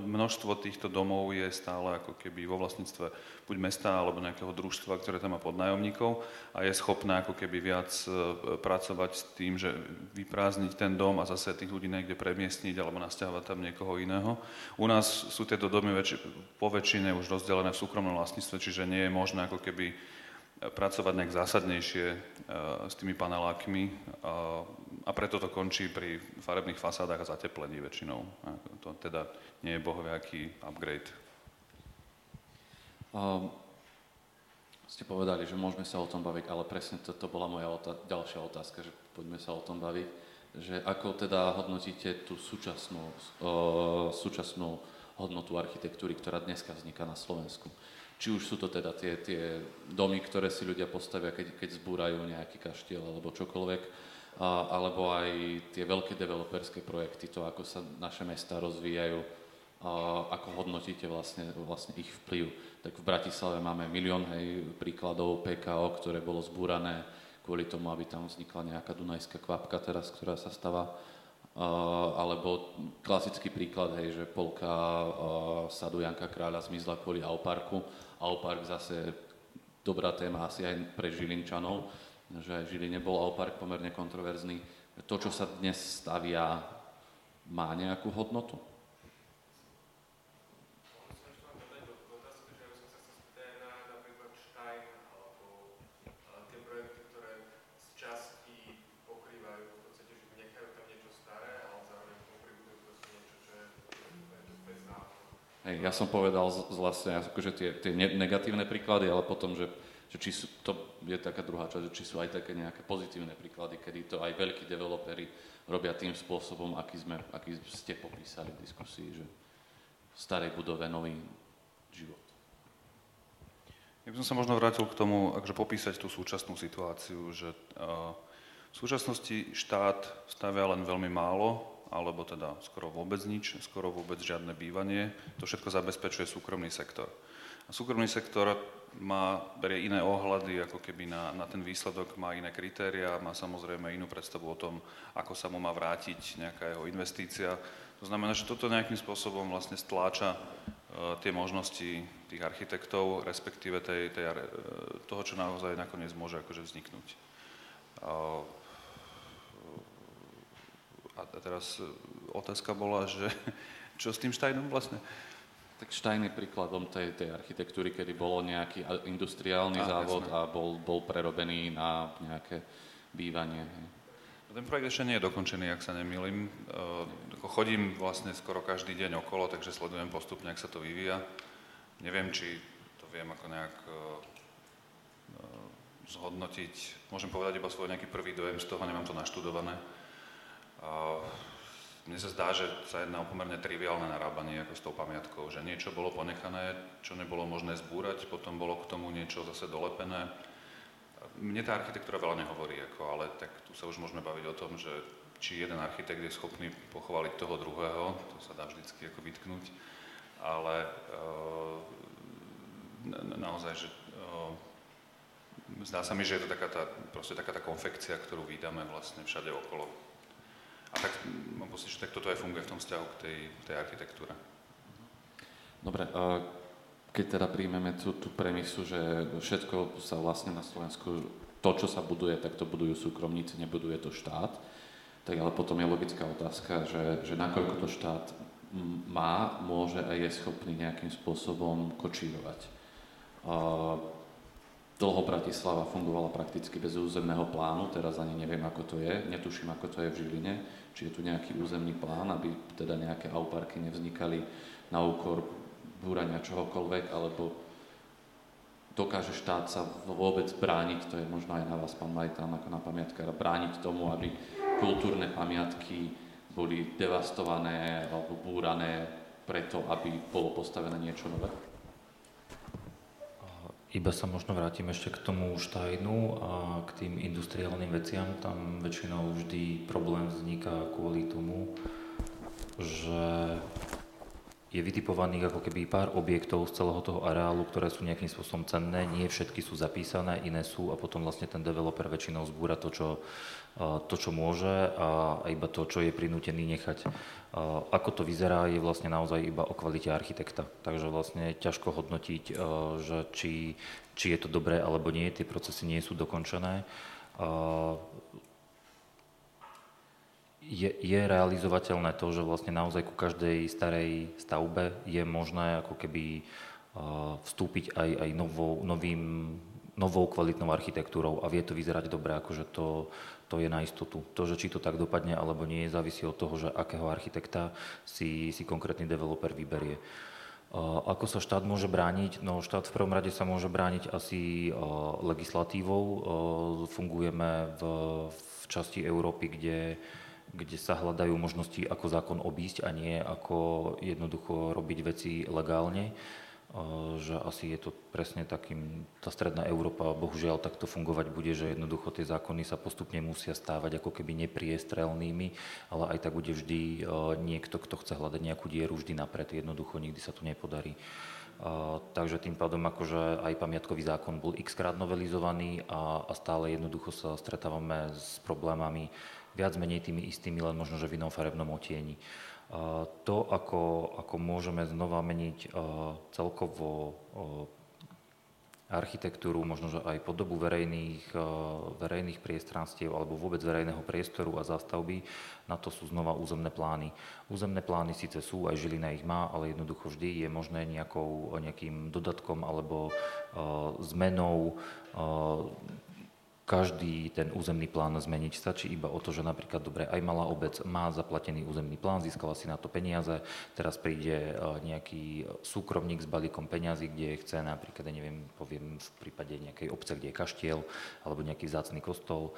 množstvo týchto domov je stále ako keby vo vlastníctve buď mesta alebo nejakého družstva, ktoré tam má podnájomníkov a je schopné ako keby viac e, pracovať s tým, že vyprázdniť ten dom a zase tých ľudí niekde premiestniť alebo nasťahovať tam niekoho iného. U nás sú tieto domy väč- po väčšine už rozdelené v súkromnom vlastníctve, čiže nie je možné ako keby pracovať nejak zásadnejšie uh, s tými panelákmi uh, a preto to končí pri farebných fasádach a zateplení väčšinou. To teda nie je bohoviaký upgrade. Um, ste povedali, že môžeme sa o tom baviť, ale presne to bola moja otá- ďalšia otázka, že poďme sa o tom baviť. Že ako teda hodnotíte tú súčasnú, uh, súčasnú hodnotu architektúry, ktorá dneska vzniká na Slovensku? Či už sú to teda tie, tie domy, ktoré si ľudia postavia, keď, keď zbúrajú nejaký kaštiel alebo čokoľvek, a, alebo aj tie veľké developerské projekty, to ako sa naše mesta rozvíjajú, a, ako hodnotíte vlastne, vlastne ich vplyv. Tak v Bratislave máme milión hej, príkladov PKO, ktoré bolo zbúrané kvôli tomu, aby tam vznikla nejaká dunajská kvapka teraz, ktorá sa stáva Uh, alebo klasický príklad, hej, že polka uh, sadu Janka Kráľa zmizla kvôli Auparku. Aupark zase dobrá téma asi aj pre Žilinčanov, že aj Žiline bol Aupark pomerne kontroverzný. To, čo sa dnes stavia, má nejakú hodnotu? Hej, ja som povedal z, z vlastne akože tie, tie negatívne príklady, ale potom, že, že či sú, to je taká druhá časť, že či sú aj také nejaké pozitívne príklady, kedy to aj veľkí developeri robia tým spôsobom, aký, sme, aký ste popísali v diskusii, že v starej budove nový život. Ja by som sa možno vrátil k tomu, akže popísať tú súčasnú situáciu, že uh, v súčasnosti štát stavia len veľmi málo alebo teda skoro vôbec nič, skoro vôbec žiadne bývanie. To všetko zabezpečuje súkromný sektor. A súkromný sektor má, berie iné ohľady, ako keby na, na ten výsledok, má iné kritéria, má samozrejme inú predstavu o tom, ako sa mu má vrátiť nejaká jeho investícia. To znamená, že toto nejakým spôsobom vlastne stláča uh, tie možnosti tých architektov, respektíve tej, tej, uh, toho, čo naozaj nakoniec môže akože vzniknúť. Uh, a teraz otázka bola, že čo s tým Steinom vlastne? Tak Stein je príkladom tej, tej architektúry, kedy bolo nejaký industriálny a, závod jasne. a bol, bol prerobený na nejaké bývanie. Ten projekt ešte nie je dokončený, ak sa nemýlim. E, chodím vlastne skoro každý deň okolo, takže sledujem postupne, ak sa to vyvíja. Neviem, či to viem ako nejak e, e, zhodnotiť. Môžem povedať iba svoj nejaký prvý dojem z toho, nemám to naštudované. Mne sa zdá, že sa jedná o pomerne triviálne narábanie ako s tou pamiatkou, že niečo bolo ponechané, čo nebolo možné zbúrať, potom bolo k tomu niečo zase dolepené. Mne tá architektúra veľa nehovorí, ako, ale tak tu sa už môžeme baviť o tom, že či jeden architekt je schopný pochváliť toho druhého, to sa dá vždycky ako vytknúť, ale e, naozaj, že e, zdá sa mi, že je to taká tá, proste taká tá konfekcia, ktorú vydáme vlastne všade okolo a tak mám pocit, že tak toto aj funguje v tom vzťahu k tej, tej architektúre. Dobre, keď teda príjmeme tú, tú premisu, že všetko sa vlastne na Slovensku, to, čo sa buduje, tak to budujú súkromníci, nebuduje to štát, tak ale potom je logická otázka, že, že nakoľko to štát má, môže a je schopný nejakým spôsobom kočírovať. Dlho Bratislava fungovala prakticky bez územného plánu, teraz ani neviem, ako to je, netuším, ako to je v Žiline, či je tu nejaký územný plán, aby teda nejaké auparky nevznikali na úkor búrania čohokoľvek, alebo dokáže štát sa vôbec brániť, to je možno aj na vás, pán Majtán, ako na pamiatkár, brániť tomu, aby kultúrne pamiatky boli devastované alebo búrané preto, aby bolo postavené niečo nové? Iba sa možno vrátim ešte k tomu Štajnu a k tým industriálnym veciam. Tam väčšinou vždy problém vzniká kvôli tomu, že je vytipovaných ako keby pár objektov z celého toho areálu, ktoré sú nejakým spôsobom cenné, nie všetky sú zapísané, iné sú a potom vlastne ten developer väčšinou zbúra to, čo, to, čo môže a iba to, čo je prinútený nechať. Ako to vyzerá, je vlastne naozaj iba o kvalite architekta. Takže vlastne ťažko hodnotiť, že či, či je to dobré alebo nie, tie procesy nie sú dokončené je, je realizovateľné to, že vlastne naozaj ku každej starej stavbe je možné ako keby vstúpiť aj, aj novou, novým, novou kvalitnou architektúrou a vie to vyzerať dobre, akože to, to je na istotu. To, že či to tak dopadne alebo nie, závisí od toho, že akého architekta si, si konkrétny developer vyberie. Uh, ako sa štát môže brániť? No štát v prvom rade sa môže brániť asi uh, legislatívou. Uh, fungujeme v, v časti Európy, kde kde sa hľadajú možnosti, ako zákon obísť a nie ako jednoducho robiť veci legálne. Že asi je to presne takým, tá stredná Európa bohužiaľ takto fungovať bude, že jednoducho tie zákony sa postupne musia stávať ako keby nepriestrelnými, ale aj tak bude vždy niekto, kto chce hľadať nejakú dieru vždy napred, jednoducho nikdy sa to nepodarí. Uh, takže tým pádom akože aj pamiatkový zákon bol x krát novelizovaný a, a stále jednoducho sa stretávame s problémami viac menej tými istými, len možno, že v inom farebnom otieni. To, ako, ako môžeme znova meniť celkovo architektúru, možno že aj podobu verejných, verejných priestranstiev alebo vôbec verejného priestoru a zástavby, na to sú znova územné plány. Územné plány síce sú, aj Žilina ich má, ale jednoducho vždy je možné nejakou, nejakým dodatkom alebo zmenou každý ten územný plán zmeniť. Stačí iba o to, že napríklad, dobre, aj malá obec má zaplatený územný plán, získala si na to peniaze, teraz príde e, nejaký súkromník s balíkom peňazí, kde chce napríklad, neviem, poviem v prípade nejakej obce, kde je kaštiel alebo nejaký zácný kostol, e,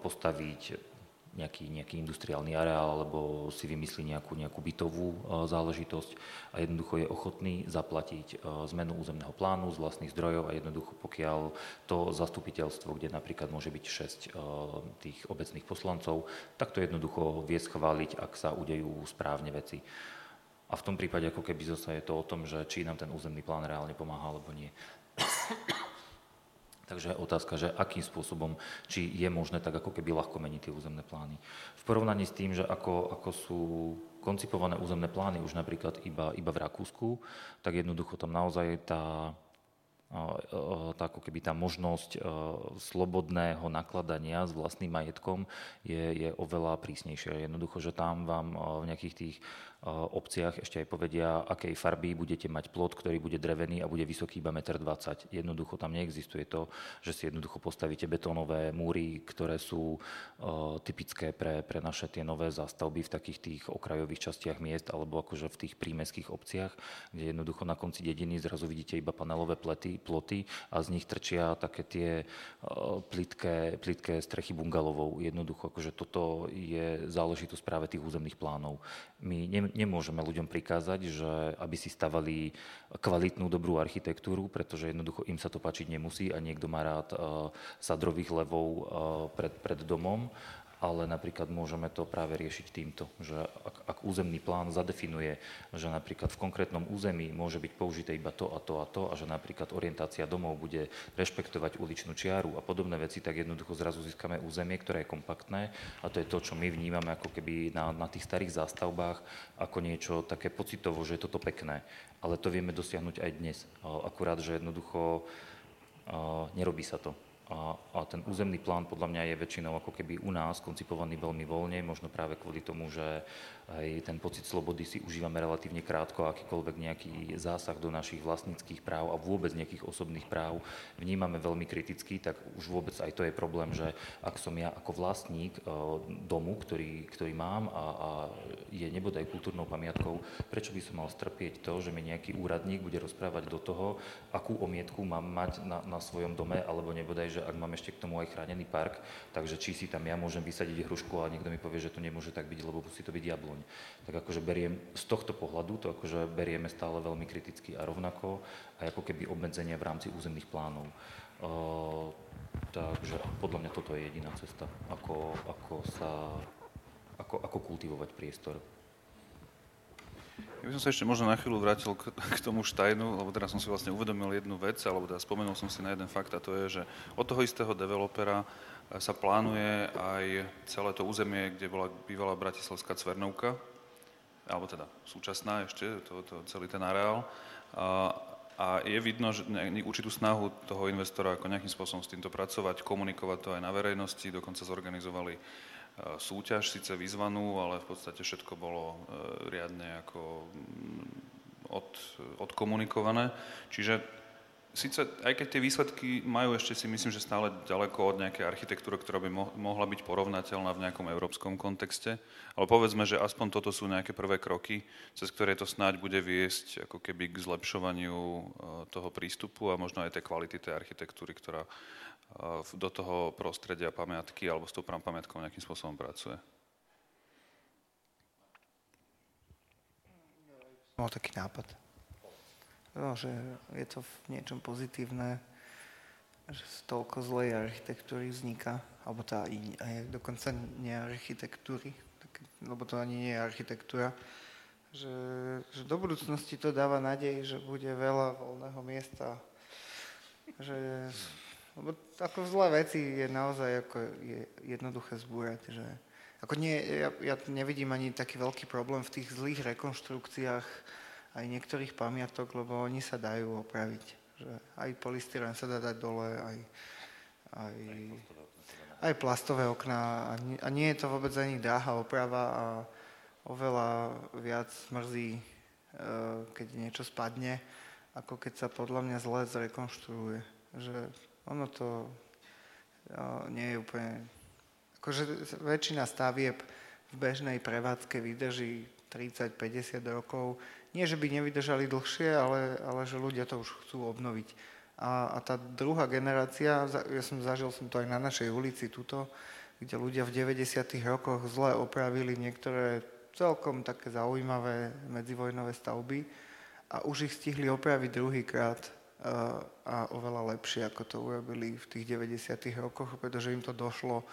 postaviť nejaký, nejaký industriálny areál alebo si vymyslí nejakú, nejakú bytovú záležitosť a jednoducho je ochotný zaplatiť zmenu územného plánu z vlastných zdrojov a jednoducho pokiaľ to zastupiteľstvo, kde napríklad môže byť 6 tých obecných poslancov, tak to jednoducho vie schváliť, ak sa udejú správne veci. A v tom prípade ako keby zase je to o tom, že či nám ten územný plán reálne pomáha alebo nie. Takže otázka, že akým spôsobom, či je možné tak ako keby ľahko meniť tie územné plány. V porovnaní s tým, že ako, ako sú koncipované územné plány už napríklad iba, iba v Rakúsku, tak jednoducho tam naozaj tá, tá, ako keby tá možnosť slobodného nakladania s vlastným majetkom je, je oveľa prísnejšia. Jednoducho, že tam vám v nejakých tých obciach ešte aj povedia, akej farby budete mať plot, ktorý bude drevený a bude vysoký iba 1,20 m. Jednoducho tam neexistuje to, že si jednoducho postavíte betónové múry, ktoré sú typické pre, pre naše tie nové zástavby v takých tých okrajových častiach miest alebo akože v tých prímeských obciach, kde jednoducho na konci dediny zrazu vidíte iba panelové plety, ploty a z nich trčia také tie plitké, plitké strechy bungalovou. Jednoducho, akože toto je záležitosť práve tých územných plánov. My nemôžeme ľuďom prikázať, že aby si stavali kvalitnú, dobrú architektúru, pretože jednoducho im sa to páčiť nemusí a niekto má rád uh, sadrových levov uh, pred, pred domom ale napríklad môžeme to práve riešiť týmto, že ak, ak územný plán zadefinuje, že napríklad v konkrétnom území môže byť použité iba to a to a to a že napríklad orientácia domov bude rešpektovať uličnú čiaru a podobné veci, tak jednoducho zrazu získame územie, ktoré je kompaktné a to je to, čo my vnímame ako keby na, na tých starých zástavbách ako niečo také pocitovo, že je toto pekné. Ale to vieme dosiahnuť aj dnes. Akurát, že jednoducho nerobí sa to. A, a ten územný plán podľa mňa je väčšinou ako keby u nás koncipovaný veľmi voľne, možno práve kvôli tomu, že aj ten pocit slobody si užívame relatívne krátko, akýkoľvek nejaký zásah do našich vlastníckých práv a vôbec nejakých osobných práv vnímame veľmi kriticky, tak už vôbec aj to je problém, že ak som ja ako vlastník e, domu, ktorý, ktorý mám a, a je nebodaj kultúrnou pamiatkou, prečo by som mal strpieť to, že mi nejaký úradník bude rozprávať do toho, akú omietku mám mať na, na svojom dome, alebo nebodaj, že ak mám ešte k tomu aj chránený park, takže či si tam ja môžem vysadiť hrušku a niekto mi povie, že to nemôže tak byť, lebo musí to byť jabloň aspoň. Tak akože beriem z tohto pohľadu, to akože berieme stále veľmi kriticky a rovnako aj ako keby obmedzenia v rámci územných plánov. Uh, takže podľa mňa toto je jediná cesta, ako, ako sa, ako, ako kultivovať priestor. Ja by som sa ešte možno na chvíľu vrátil k, k tomu Štajnu, lebo teraz som si vlastne uvedomil jednu vec, alebo teda spomenul som si na jeden fakt a to je, že od toho istého developera sa plánuje aj celé to územie, kde bola bývalá Bratislavská Cvernovka, alebo teda súčasná ešte, to, to, celý ten areál. A, a je vidno, že určitú snahu toho investora ako nejakým spôsobom s týmto pracovať, komunikovať to aj na verejnosti, dokonca zorganizovali e, súťaž, síce vyzvanú, ale v podstate všetko bolo e, riadne ako od, odkomunikované. Čiže Sice, aj keď tie výsledky majú ešte si myslím, že stále ďaleko od nejakej architektúry, ktorá by mohla byť porovnateľná v nejakom európskom kontexte, ale povedzme, že aspoň toto sú nejaké prvé kroky, cez ktoré to snáď bude viesť ako keby k zlepšovaniu e, toho prístupu a možno aj tej kvality tej architektúry, ktorá e, do toho prostredia pamiatky alebo s tou pamiatkou nejakým spôsobom pracuje. Mal taký nápad no, že je to v niečom pozitívne, že toľko zlej architektúry vzniká, alebo tá aj dokonca nie architektúry, tak, lebo to ani nie je architektúra, že, že do budúcnosti to dáva nádej, že bude veľa voľného miesta, že lebo ako zlé veci je naozaj ako je jednoduché zbúrať, že ako nie, ja, ja nevidím ani taký veľký problém v tých zlých rekonštrukciách, aj niektorých pamiatok, lebo oni sa dajú opraviť. Že aj polystyrén sa dá dať dole, aj, aj, aj plastové okná. A nie, a nie je to vôbec ani dráha oprava a oveľa viac mrzí, e, keď niečo spadne, ako keď sa podľa mňa zle zrekonštruuje. Že ono to e, nie je úplne... Akože väčšina stavieb v bežnej prevádzke vydrží 30-50 rokov, nie, že by nevydržali dlhšie, ale, ale že ľudia to už chcú obnoviť. A, a tá druhá generácia, ja som zažil som to aj na našej ulici tuto, kde ľudia v 90. rokoch zle opravili niektoré celkom také zaujímavé medzivojnové stavby a už ich stihli opraviť druhýkrát a oveľa lepšie, ako to urobili v tých 90. rokoch, pretože im to došlo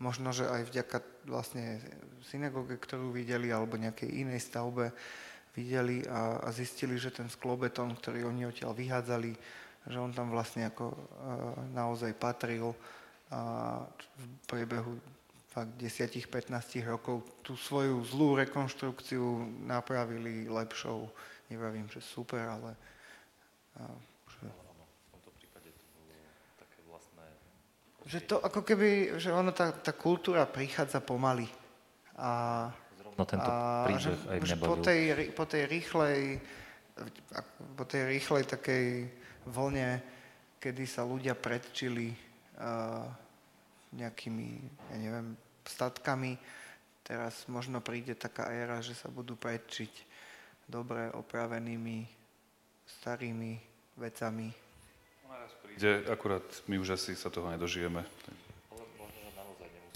možno, že aj vďaka vlastne synagóge, ktorú videli, alebo nejakej inej stavbe videli a, a zistili, že ten sklobetón, ktorý oni odtiaľ vyhádzali, že on tam vlastne ako naozaj patril a v priebehu fakt 10-15 rokov tú svoju zlú rekonštrukciu napravili lepšou. Nevravím, že super, ale že to ako keby, že ono, tá, tá kultúra prichádza pomaly. A, no tento a príbeh aj mňa po tej, po tej rýchlej, po tej rýchlej takej vlne, kedy sa ľudia predčili uh, nejakými, ja neviem, statkami, teraz možno príde taká éra, že sa budú predčiť dobre opravenými starými vecami, príde, akurát my už asi sa toho nedožijeme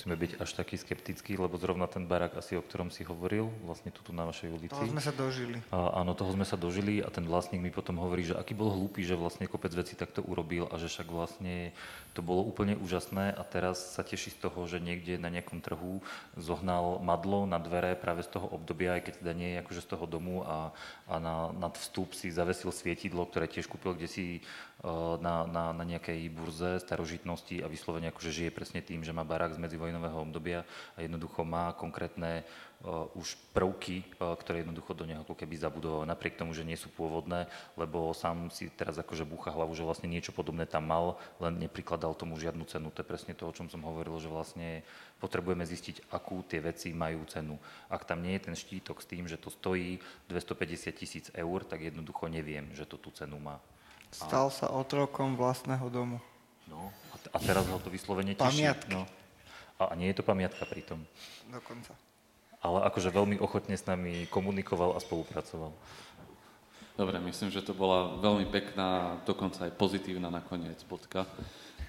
nemusíme byť až taký skeptický, lebo zrovna ten barák asi, o ktorom si hovoril, vlastne tu na vašej ulici. Toho sme sa dožili. A, áno, toho sme sa dožili a ten vlastník mi potom hovorí, že aký bol hlúpy, že vlastne kopec veci takto urobil a že však vlastne to bolo úplne úžasné a teraz sa teší z toho, že niekde na nejakom trhu zohnal madlo na dvere práve z toho obdobia, aj keď teda nie je akože z toho domu a, a na, nad vstup si zavesil svietidlo, ktoré tiež kúpil kde si na, na, na nejakej burze starožitnosti a vyslovene akože žije presne tým, že má barák z medzivojnového obdobia a jednoducho má konkrétne uh, už prvky, uh, ktoré jednoducho do neho ako keby zabudoval, napriek tomu, že nie sú pôvodné, lebo sám si teraz akože búcha hlavu, že vlastne niečo podobné tam mal, len neprikladal tomu žiadnu cenu. To je presne to, o čom som hovoril, že vlastne potrebujeme zistiť, akú tie veci majú cenu. Ak tam nie je ten štítok s tým, že to stojí 250 tisíc eur, tak jednoducho neviem, že to tú cenu má. Stal sa otrokom vlastného domu. No, a, teraz ho to vyslovene teší. Pamiatky. No. A, a nie je to pamiatka pritom. Dokonca. Ale akože veľmi ochotne s nami komunikoval a spolupracoval. Dobre, myslím, že to bola veľmi pekná, dokonca aj pozitívna nakoniec bodka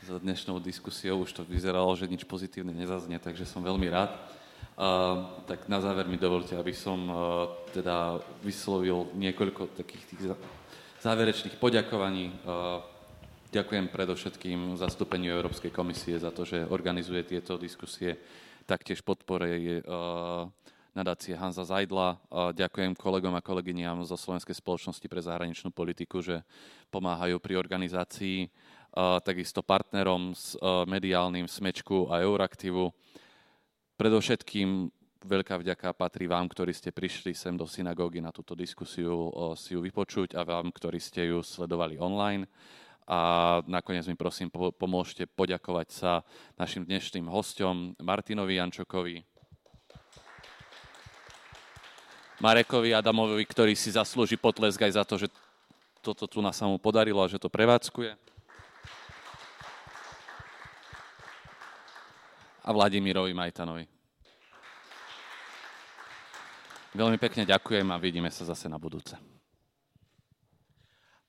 za dnešnou diskusiou. Už to vyzeralo, že nič pozitívne nezaznie, takže som veľmi rád. Uh, tak na záver mi dovolte, aby som uh, teda vyslovil niekoľko takých tých záverečných poďakovaní. Ďakujem predovšetkým zastúpeniu Európskej komisie za to, že organizuje tieto diskusie, taktiež podpore nadácie Hanza Zajdla. Ďakujem kolegom a kolegyniam zo Slovenskej spoločnosti pre zahraničnú politiku, že pomáhajú pri organizácii, takisto partnerom s mediálnym Smečku a Euraktivu. Predovšetkým veľká vďaka patrí vám, ktorí ste prišli sem do synagógy na túto diskusiu si ju vypočuť a vám, ktorí ste ju sledovali online. A nakoniec mi prosím pomôžte poďakovať sa našim dnešným hostom Martinovi Jančokovi, Marekovi Adamovi, ktorý si zaslúži potlesk aj za to, že toto tu na samu podarilo a že to prevádzkuje. A Vladimirovi Majtanovi. Veľmi pekne ďakujem a vidíme sa zase na budúce.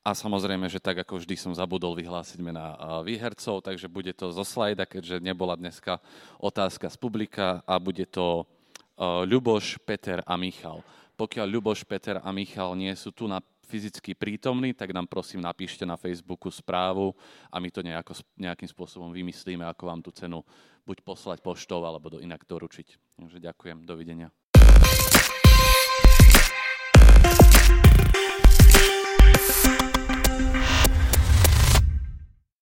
A samozrejme, že tak ako vždy som zabudol vyhlásiť mena výhercov, takže bude to zo slajda, keďže nebola dneska otázka z publika a bude to Ľuboš, Peter a Michal. Pokiaľ Ľuboš, Peter a Michal nie sú tu na fyzicky prítomní, tak nám prosím napíšte na Facebooku správu a my to nejako, nejakým spôsobom vymyslíme, ako vám tú cenu buď poslať poštou alebo do inak doručiť. Takže ďakujem, dovidenia.